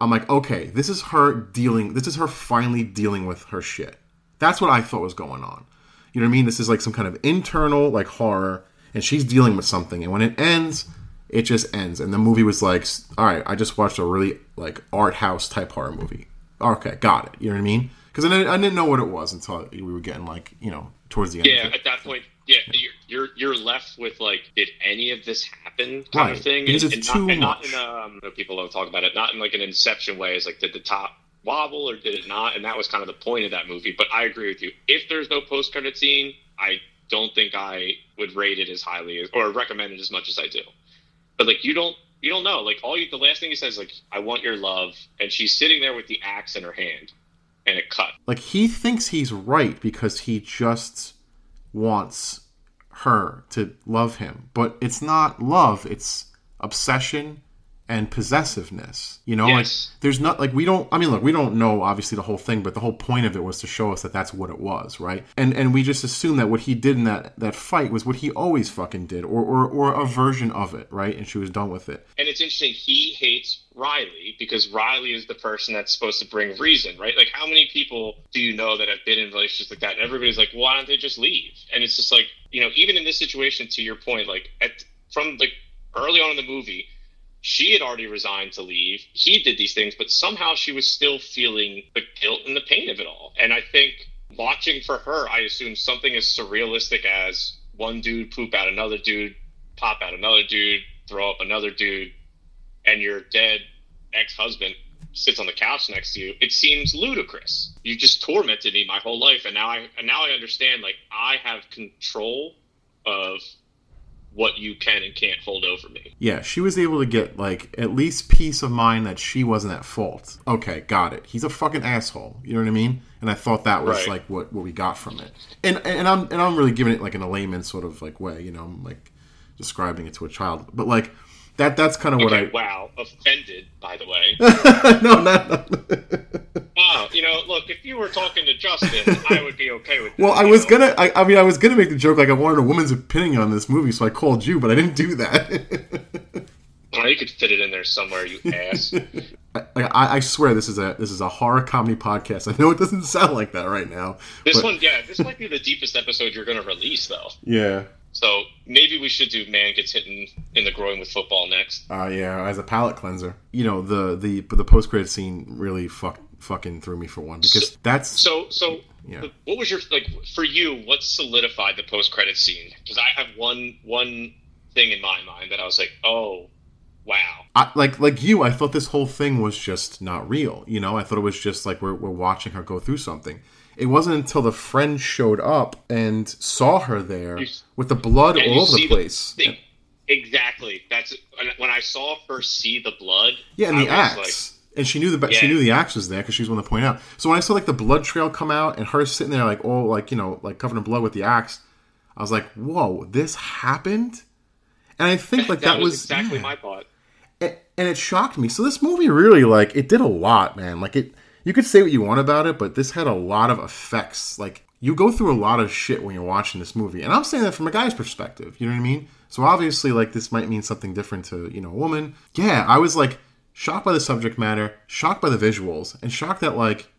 I'm like, okay, this is her dealing. This is her finally dealing with her shit. That's what I thought was going on. You know what I mean? This is like some kind of internal like horror, and she's dealing with something. And when it ends, it just ends. And the movie was like, all right, I just watched a really like art house type horror movie. Okay, got it. You know what I mean? Because I, didn't- I didn't know what it was until we were getting like you know towards the end. Yeah, at that point, yeah, you're you're, you're left with like, did any of this happen? Kind Right, of thing. because and, it's and too not, and not much. in um, people don't talk about it. Not in like an Inception way. Is like, did the top wobble or did it not? And that was kind of the point of that movie. But I agree with you. If there's no post credit scene, I don't think I would rate it as highly or recommend it as much as I do. But like, you don't. You don't know. Like all you, the last thing he says, is, like, "I want your love," and she's sitting there with the axe in her hand, and it cut. like he thinks he's right because he just wants her to love him but it's not love it's obsession and possessiveness you know Yes. like there's not like we don't i mean look we don't know obviously the whole thing but the whole point of it was to show us that that's what it was right and and we just assume that what he did in that that fight was what he always fucking did or or, or a version of it right and she was done with it And it's interesting, he hates Riley because Riley is the person that's supposed to bring reason, right? Like, how many people do you know that have been in relationships like that? And everybody's like, why don't they just leave? And it's just like, you know, even in this situation, to your point, like, at, from like early on in the movie, she had already resigned to leave. He did these things, but somehow she was still feeling the guilt and the pain of it all. And I think watching for her, I assume something as surrealistic as one dude poop out another dude, pop out another dude, throw up another dude, and your dead ex husband sits on the couch next to you. It seems ludicrous. You just tormented me my whole life, and now I and now I understand. Like I have control of what you can and can't hold over me. Yeah, she was able to get like at least peace of mind that she wasn't at fault. Okay, got it. He's a fucking asshole. You know what I mean? And I thought that was Right. like what, what we got from it. And and I'm and I'm really giving it like in a layman sort of like way. You know, I'm like describing it to a child. But like that that's kind of Okay, what I wow, offended. By the way, no not. oh, you know, look, if you were talking to Justin, I would be okay with. Well, I was know? gonna. I, I, mean, I was gonna make the joke like I wanted a woman's opinion on this movie, so I called you, but I didn't do that. oh, you could fit it in there somewhere, you ass. I, I, swear this is a this is a horror comedy podcast. I know it doesn't sound like that right now. This but... one, yeah, this might be the deepest episode you're going to release, though. Yeah. So maybe we should do man gets hit in, in the groin with football next. Uh yeah, as a palate cleanser. You know the the the post credit scene really fuck fucking threw me for one because so, that's so so. Yeah. What was your like for you? What solidified the post credit scene? Because I have one one thing in my mind that I was like, oh wow. I, like like you, I thought this whole thing was just not real. You know, I thought it was just like we're we're watching her go through something. It wasn't until the friend showed up and saw her there you, with the blood all over the place. The, exactly. That's when I saw her see the blood. Yeah, and the axe. Like, and she knew the yeah. she knew the axe was there because she was one to point out. So when I saw like the blood trail come out and her sitting there like all like you know like covered in blood with the axe, I was like, "Whoa, this happened!" And I think like that, that was, was exactly yeah. my thought and it shocked me. So this movie really like it did a lot, man. Like it you could say what you want about it, but this had a lot of effects. Like you go through a lot of shit when you're watching this movie. And I'm saying that from a guy's perspective, you know what I mean? So obviously like this might mean something different to, you know, a woman. Yeah, I was like shocked by the subject matter, shocked by the visuals, and shocked that like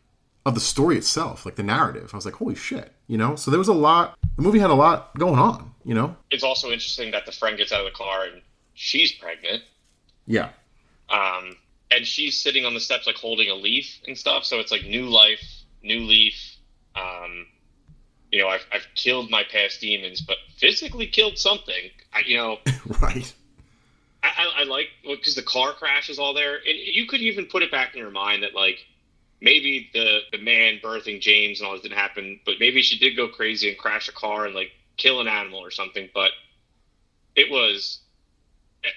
of the story itself, like the narrative. I was like, holy shit, you know? So there was a lot the movie had a lot going on, you know? It's also interesting that the friend gets out of the car and she's pregnant. Yeah. Um, and she's sitting on the steps like holding a leaf and stuff. So it's like new life, new leaf. Um, you know, I've, I've killed my past demons, but physically killed something. I, you know, right. I, I, like because the car crash is all there, and you could even put it back in your mind that like maybe the the man birthing James and all this didn't happen, but maybe she did go crazy and crash a car and like kill an animal or something. But it was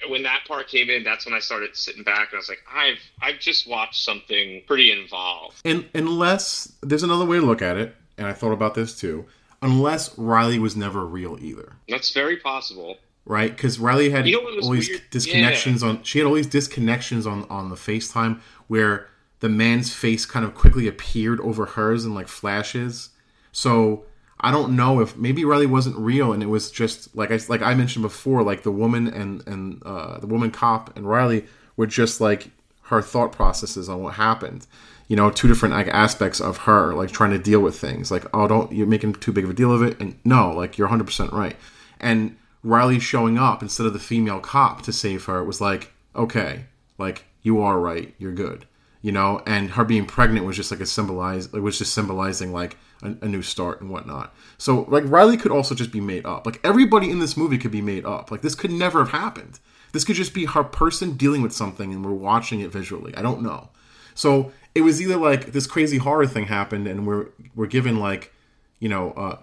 when that part came in, that's when I started sitting back and I was like, I've I've just watched something pretty involved. And unless there's another way to look at it, and I thought about this too, unless Riley was never real either. That's very possible. Right, because Riley had you know all these disconnections yeah. on. She had all these disconnections on on the FaceTime where the man's face kind of quickly appeared over hers in like flashes. So I don't know if maybe Riley wasn't real and it was just like I like I mentioned before, like the woman and and uh, the woman cop and Riley were just like her thought processes on what happened. You know, two different like aspects of her, like trying to deal with things. Like, oh, don't you're making too big of a deal of it, and no, like you're 100 percent right. And Riley showing up instead of the female cop to save her was like, okay, like you are right, you're good you know, and her being pregnant was just like a symbolize. It was just symbolizing like a, a, new start and whatnot. So like Riley could also just be made up. Like everybody in this movie could be made up. Like this could never have happened. This could just be her person dealing with something, and we're watching it visually. I don't know. So it was either like this crazy horror thing happened, and we're we're given like, you know, uh,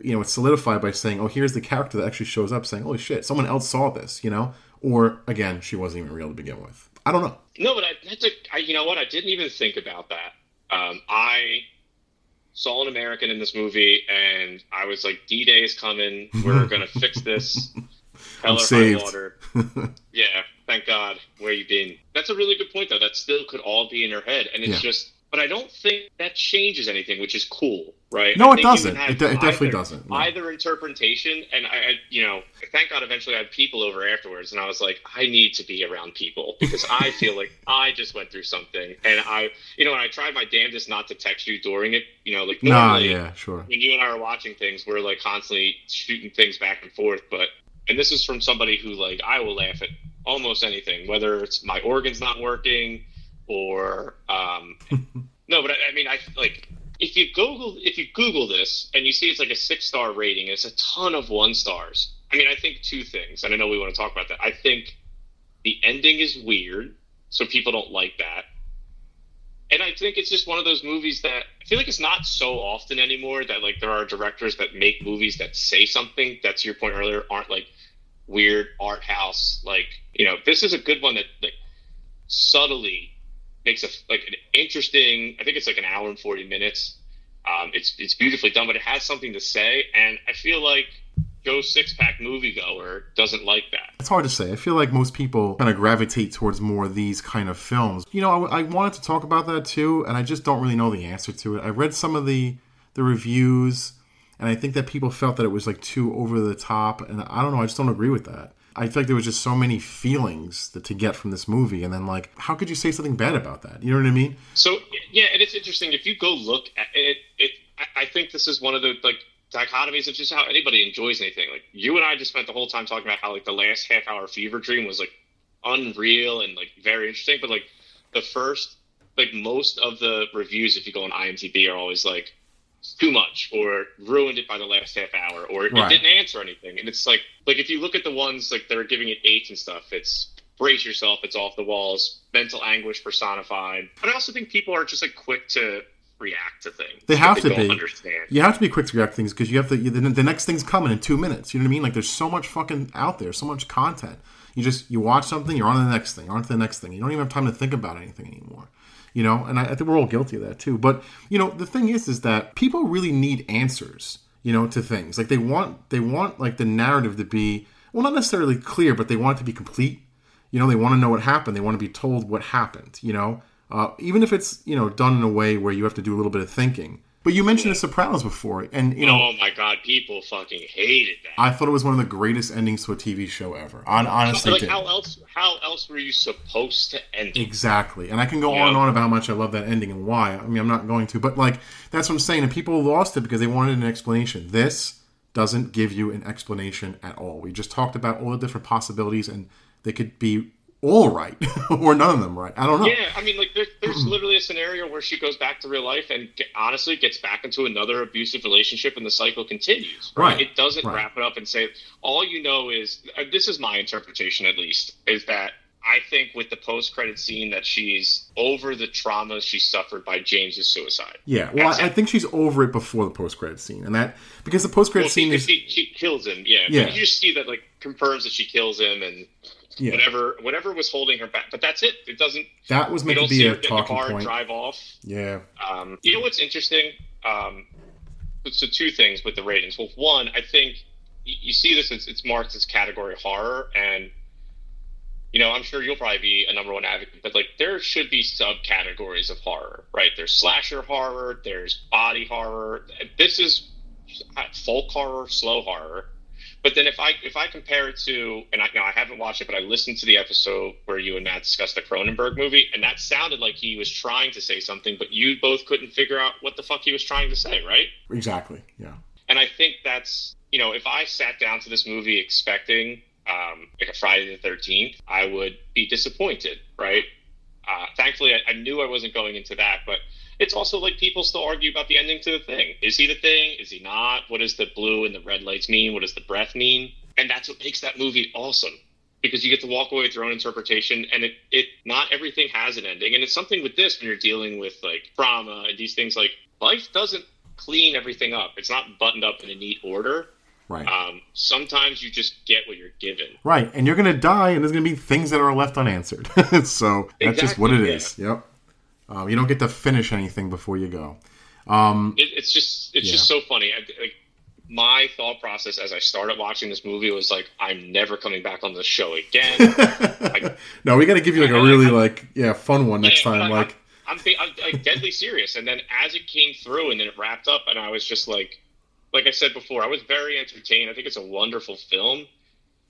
you know, it's solidified by saying, oh, here's the character that actually shows up, saying, holy shit, someone else saw this, you know, or again, she wasn't even real to begin with. I don't know. No, but I, that's a, I, you know what? I didn't even think about that. Um, I saw an American in this movie, and I was like, "D Day is coming. We're gonna fix this." Hell or water. yeah, thank God. Where you been? That's a really good point, though. That still could all be in her head, and it's yeah. just but I don't think that changes anything, which is cool, right? No, it doesn't. It, it, definitely either, doesn't. No. Either interpretation, and I, I, you know, thank God, eventually I had people over afterwards, and I was like, I need to be around people because I feel like I just went through something, and I, you know, and I tried my damnedest not to text you during it, you know, like normally, nah, yeah, sure. When you and I are watching things, we're like constantly shooting things back and forth, but and this is from somebody who like I will laugh at almost anything, whether it's my organs not working or um, no, but I, I, mean, I like if you Google if you Google this and you see it's like a six star rating, it's a ton of one stars. I mean, I think two things, and I know we want to talk about that. I think the ending is weird, so people don't like that. And I think it's just one of those movies that I feel like it's not so often anymore that like there are directors that make movies that say something that to your point earlier aren't like weird art house like you know this is a good one that like subtly makes a like an interesting. I think it's like an hour and forty minutes. Um, it's it's beautifully done, but it has something to say, and I feel like Joe Sixpack moviegoer doesn't like that. It's hard to say. I feel like most people kind of gravitate towards more of these kind of films. You know, I, I wanted to talk about that too, and I just don't really know the answer to it. I read some of the the reviews, and I think that people felt that it was like too over the top, and I don't know. I just don't agree with that. I feel like there was just so many feelings that to get from this movie, and then like, how could you say something bad about that? You know what I mean? So yeah, and it's interesting if you go look at it. It I think this is one of the like dichotomies of just how anybody enjoys anything. Like you and I just spent the whole time talking about how like the last half hour Fever Dream was like unreal and like very interesting, but like the first like most of the reviews if you go on IMDb are always like too much or ruined it by the last half hour or it Right. didn't answer anything. And it's like like if you look at the ones like they're giving it eights and stuff, it's brace yourself, it's off the walls, mental anguish personified. But I also think people are just like quick to react to things. They have to don't be. understand. You have to be quick to react to things because you have to. The, the next thing's coming in two minutes. You know what I mean? Like there's so much fucking out there, so much content. You just you watch something, you're on to the next thing, you're on to the next thing. You don't even have time to think about anything anymore. You know, and I, I think we're all guilty of that too. But you know, the thing is, is that people really need answers. You know, to things like they want they want like the narrative to be well, not necessarily clear, but they want it to be complete. You know, they want to know what happened. They want to be told what happened. You know, uh, even if it's you know done in a way where you have to do a little bit of thinking. But you mentioned The Sopranos before, and you know, oh my god, people fucking hated that. I thought it was one of the greatest endings to a TV show ever. On honestly, like did. how else how else were you supposed to end it? Exactly. And I can go Yeah. on and on about how much I love that ending and why. I mean, I'm not going to, but like that's what I'm saying. And people lost it because they wanted an explanation. This doesn't give you an explanation at all. We just talked about all the different possibilities, and they could be all right or none of them right. I don't know. Yeah, I mean, like there, there's literally a scenario where she goes back to real life and honestly gets back into another abusive relationship, and the cycle continues. Right, It doesn't right. wrap it up and say all you know is uh, this is my interpretation at least is that. I think with the post-credit scene that she's over the trauma she suffered by James's suicide. Yeah. Well, I, I think she's over it before the post credit scene, and that because the post credit Well, scene is she, she kills him, yeah. Yeah. You just see that like confirms that she kills him and yeah whatever whatever was holding her back. But that's it. It doesn't. that was meant to be a talking car point. drive off. Yeah. Um, you know what's interesting? Um, so two things with the ratings. Well, one, I think you, you see this; it's, it's marked as category horror, and you know, I'm sure you'll probably be a number one advocate, but like there should be subcategories of horror, right? There's slasher horror, there's body horror. This is folk horror, slow horror. But then if I if I compare it to and I now I haven't watched it, but I listened to the episode where you and Matt discussed the Cronenberg movie, and that sounded like he was trying to say something, but you both couldn't figure out what the fuck he was trying to say, right? Exactly. Yeah. And I think that's you know, if I sat down to this movie expecting um, like a Friday the Thirteenth, I would be disappointed, right? Uh, thankfully, I, I knew I wasn't going into that, but it's also like people still argue about the ending to the thing. Is he the thing? Is he not? What does the blue and the red lights mean? What does the breath mean? And that's what makes that movie awesome because you get to walk away with your own interpretation and it, it not everything has an ending and it's something with this when you're dealing with like trauma and these things like life doesn't clean everything up it's not buttoned up in a neat order Right. um, sometimes you just get what you're given Right, and you're gonna die, and there's gonna be things that are left unanswered. so that's just what it Exactly, is. Yep. Um, you don't get to finish anything before you go. Um, it, it's just it's just so funny I, like my thought process as i started watching this movie was like i'm never coming back on this show again no, we got to give you like a really I- like yeah fun one next Yeah, time. I- Like I'm, be- I'm like deadly serious. And then as it came through and then it wrapped up, and I was just like, like I said before, I was very entertained. I think it's a wonderful film.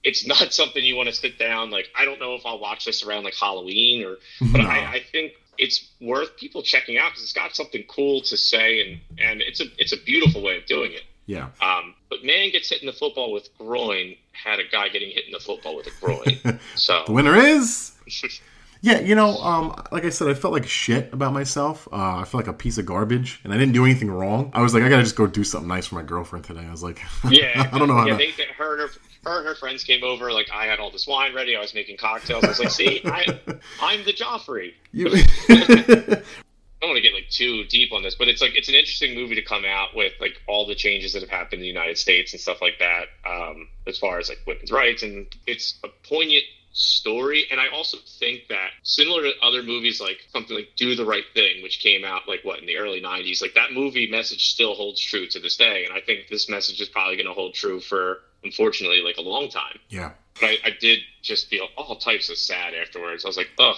It's not something you want to sit down. Like I don't know if I'll watch this around like Halloween or, but No. I, I think it's worth people checking out because it's got something cool to say and and it's a it's a beautiful way of doing it. yeah, Um, but man gets hit in the football with groin had a guy getting hit in the football with a groin. so the winner is yeah. You know, um, like I said, I felt like shit about myself. Uh, I felt like a piece of garbage, and I didn't do anything wrong. I was like, I gotta just go do something nice for my girlfriend today. I was like, Yeah, I don't know how yeah, to. they, they, her, and her, her and her friends came over. Like I had all this wine ready. I was making cocktails. I was like, "See, I, I'm the Geoffrey." You, I don't want to get like too deep on this, but it's like it's an interesting movie to come out with like all the changes that have happened in the United States and stuff like that, um, as far as like women's rights, and it's a poignant story. And I also think that similar to other movies like something like Do the Right Thing, which came out like what in the early '90s, like that movie message still holds true to this day. And I think this message is probably going to hold true for unfortunately, like a long time. Yeah. But I, I did just feel all types of sad afterwards. I was like, ugh.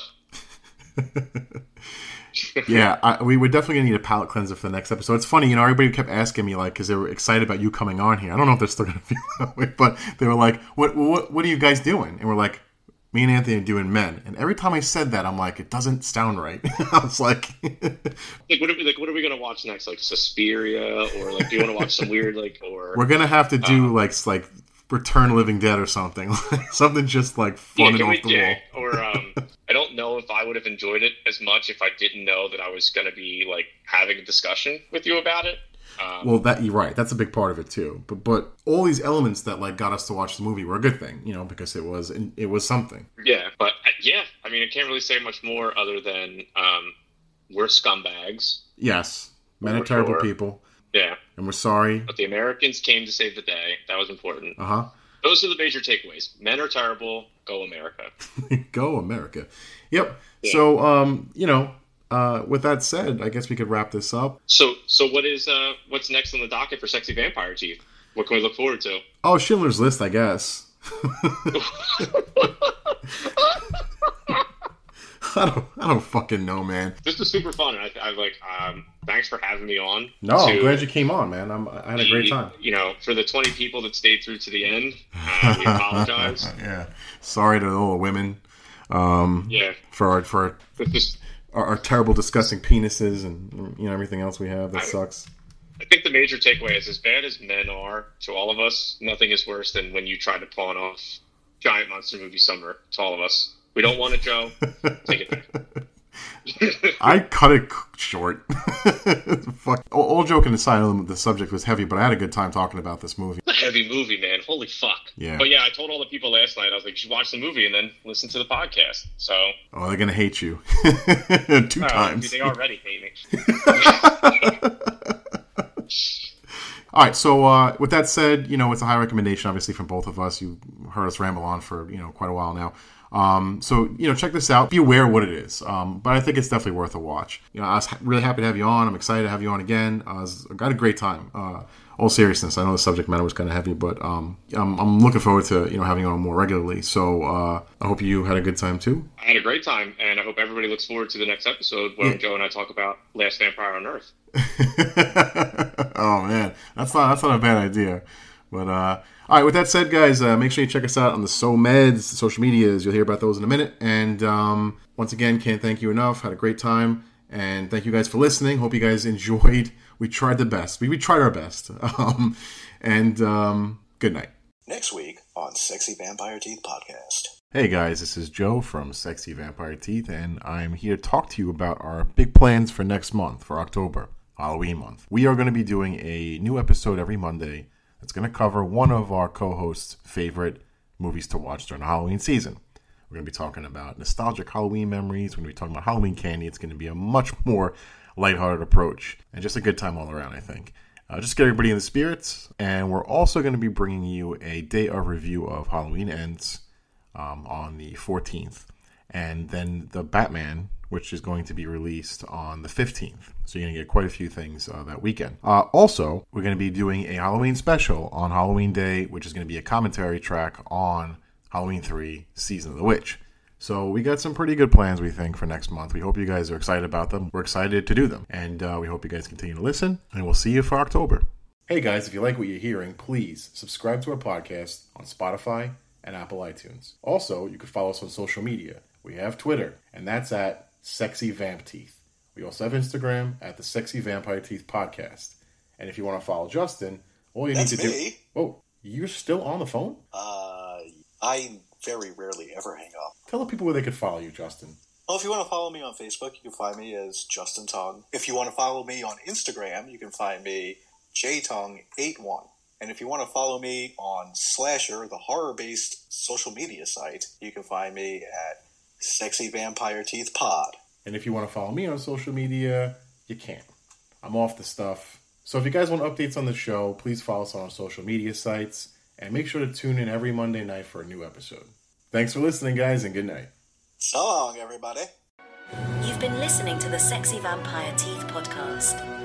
yeah, I, we would definitely gonna need a palate cleanser for the next episode. It's funny, you know, everybody kept asking me like because they were excited about you coming on here. I don't know if they're still gonna feel that way, but they were like, "What, what, what are you guys doing?" And we're like, "Me and Anthony are doing men." And every time I said that, I'm like, "It doesn't sound right." I was like, like what are we like? What are we gonna watch next? Like Suspiria, or like do you want to watch some weird like or "We're gonna have to do like like Return Living Dead or something, something just like fun and off the yeah, wall." or um, I don't know if I would have enjoyed it as much if I didn't know that I was gonna be like having a discussion with you about it. Um, Well, that you're right. That's a big part of it too. But but all these elements that like got us to watch the movie were a good thing, you know, because it was it was something. yeah, but uh, yeah, I mean, I can't really say much more other than um, we're scumbags. Yes, men are terrible sure. people, Yeah, and we're sorry. but the Americans came to save the day. That was important. Uh huh. Those are the major takeaways. Men are terrible. Go America. Go America. Yep. Yeah. So, um, you know, uh, with that said, I guess we could wrap this up. So, so what is uh, what's next on the docket for Sexy Vampire Teeth? What can we look forward to? Oh, Schindler's List, I guess. I don't, I don't fucking know, man. This was super fun. I, I like. Um, thanks for having me on. No, I'm glad you came on, man. I'm, I had a great time. You know, for the twenty people that stayed through to the end, uh, we apologize. yeah. Sorry to all the women um, Yeah, for our, for this is, our, our terrible, disgusting penises and you know everything else we have that sucks. I think the major takeaway is as bad as men are to all of us, nothing is worse than when you try to pawn off giant monster movie summer to all of us. We don't want it, Joe. Take it back. I cut it short. Fuck. All, joking aside, the subject was heavy, but I had a good time talking about this movie. a heavy movie, man. Holy fuck. Yeah. But yeah, I told all the people last night, I was like, you should watch the movie and then listen to the podcast. So, Oh, they're gonna hate you two uh, times. they already hate me. All right. So uh, with that said, you know it's a high recommendation, obviously from both of us. You heard us ramble on for you know quite a while now. Um, so you know, check this out. Be aware of what it is. Um, but I think it's definitely worth a watch. You know, I was ha- really happy to have you on. I'm excited to have you on again. I, was, I got a great time. Uh, all seriousness, I know the subject matter was kind of heavy, but um, I'm, I'm looking forward to you know having you on more regularly. So uh, I hope you had a good time too. I had a great time, and I hope everybody looks forward to the next episode where Yeah. Joe and I talk about Last Vampire on Earth. oh man, that's not that's not a bad idea. But uh, all right, with that said, guys, uh, make sure you check us out on the So Meds social medias. You'll hear about those in a minute. And um, once again, can't thank you enough. Had a great time, and thank you guys for listening. Hope you guys enjoyed. We tried the best. We, we tried our best. Um, and um, good night. Next week on Sexy Vampire Teeth Podcast. Hey guys, this is Joe from Sexy Vampire Teeth, and I'm here to talk to you about our big plans for next month, for October, Halloween month. We are going to be doing a new episode every Monday that's going to cover one of our co hosts' favorite movies to watch during the Halloween season. We're going to be talking about nostalgic Halloween memories. We're going to be talking about Halloween candy. It's going to be a much more lighthearted approach and just a good time all around, I think. Uh, just get everybody in the spirits. And we're also going to be bringing you a day of review of Halloween Ends um, on the 14th. And then the Batman, which is going to be released on the 15th. So you're going to get quite a few things uh, that weekend. Uh, also, we're going to be doing a Halloween special on Halloween Day, which is going to be a commentary track on Halloween 3 Season of the Witch. So we got some pretty good plans, we think, for next month. We hope you guys are excited about them. We're excited to do them. And uh, we hope you guys continue to listen. And we'll see you for October. Hey guys, if you like what you're hearing, please subscribe to our podcast on Spotify and Apple iTunes. Also, you can follow us on social media. We have Twitter, and that's at Sexy Vamp Teeth. We also have Instagram at the Sexy Vampire Teeth Podcast. And if you want to follow Justin, all you That's need to me. do. Oh, you're still on the phone? Uh, I very rarely ever hang up. Tell the people where they could follow you, Justin. Well, if you want to follow me on Facebook, you can find me as Justin Tong. If you want to follow me on Instagram, you can find me jtong81. And if you want to follow me on Slasher, the horror-based social media site, you can find me at Sexy Vampire Teeth Pod. And if you want to follow me on social media, you can. I'm off the stuff. So if you guys want updates on the show, please follow us on our social media sites and make sure to tune in every Monday night for a new episode. Thanks for listening, guys, and good night. So long, everybody. You've been listening to the Sexy Vampire Teeth podcast.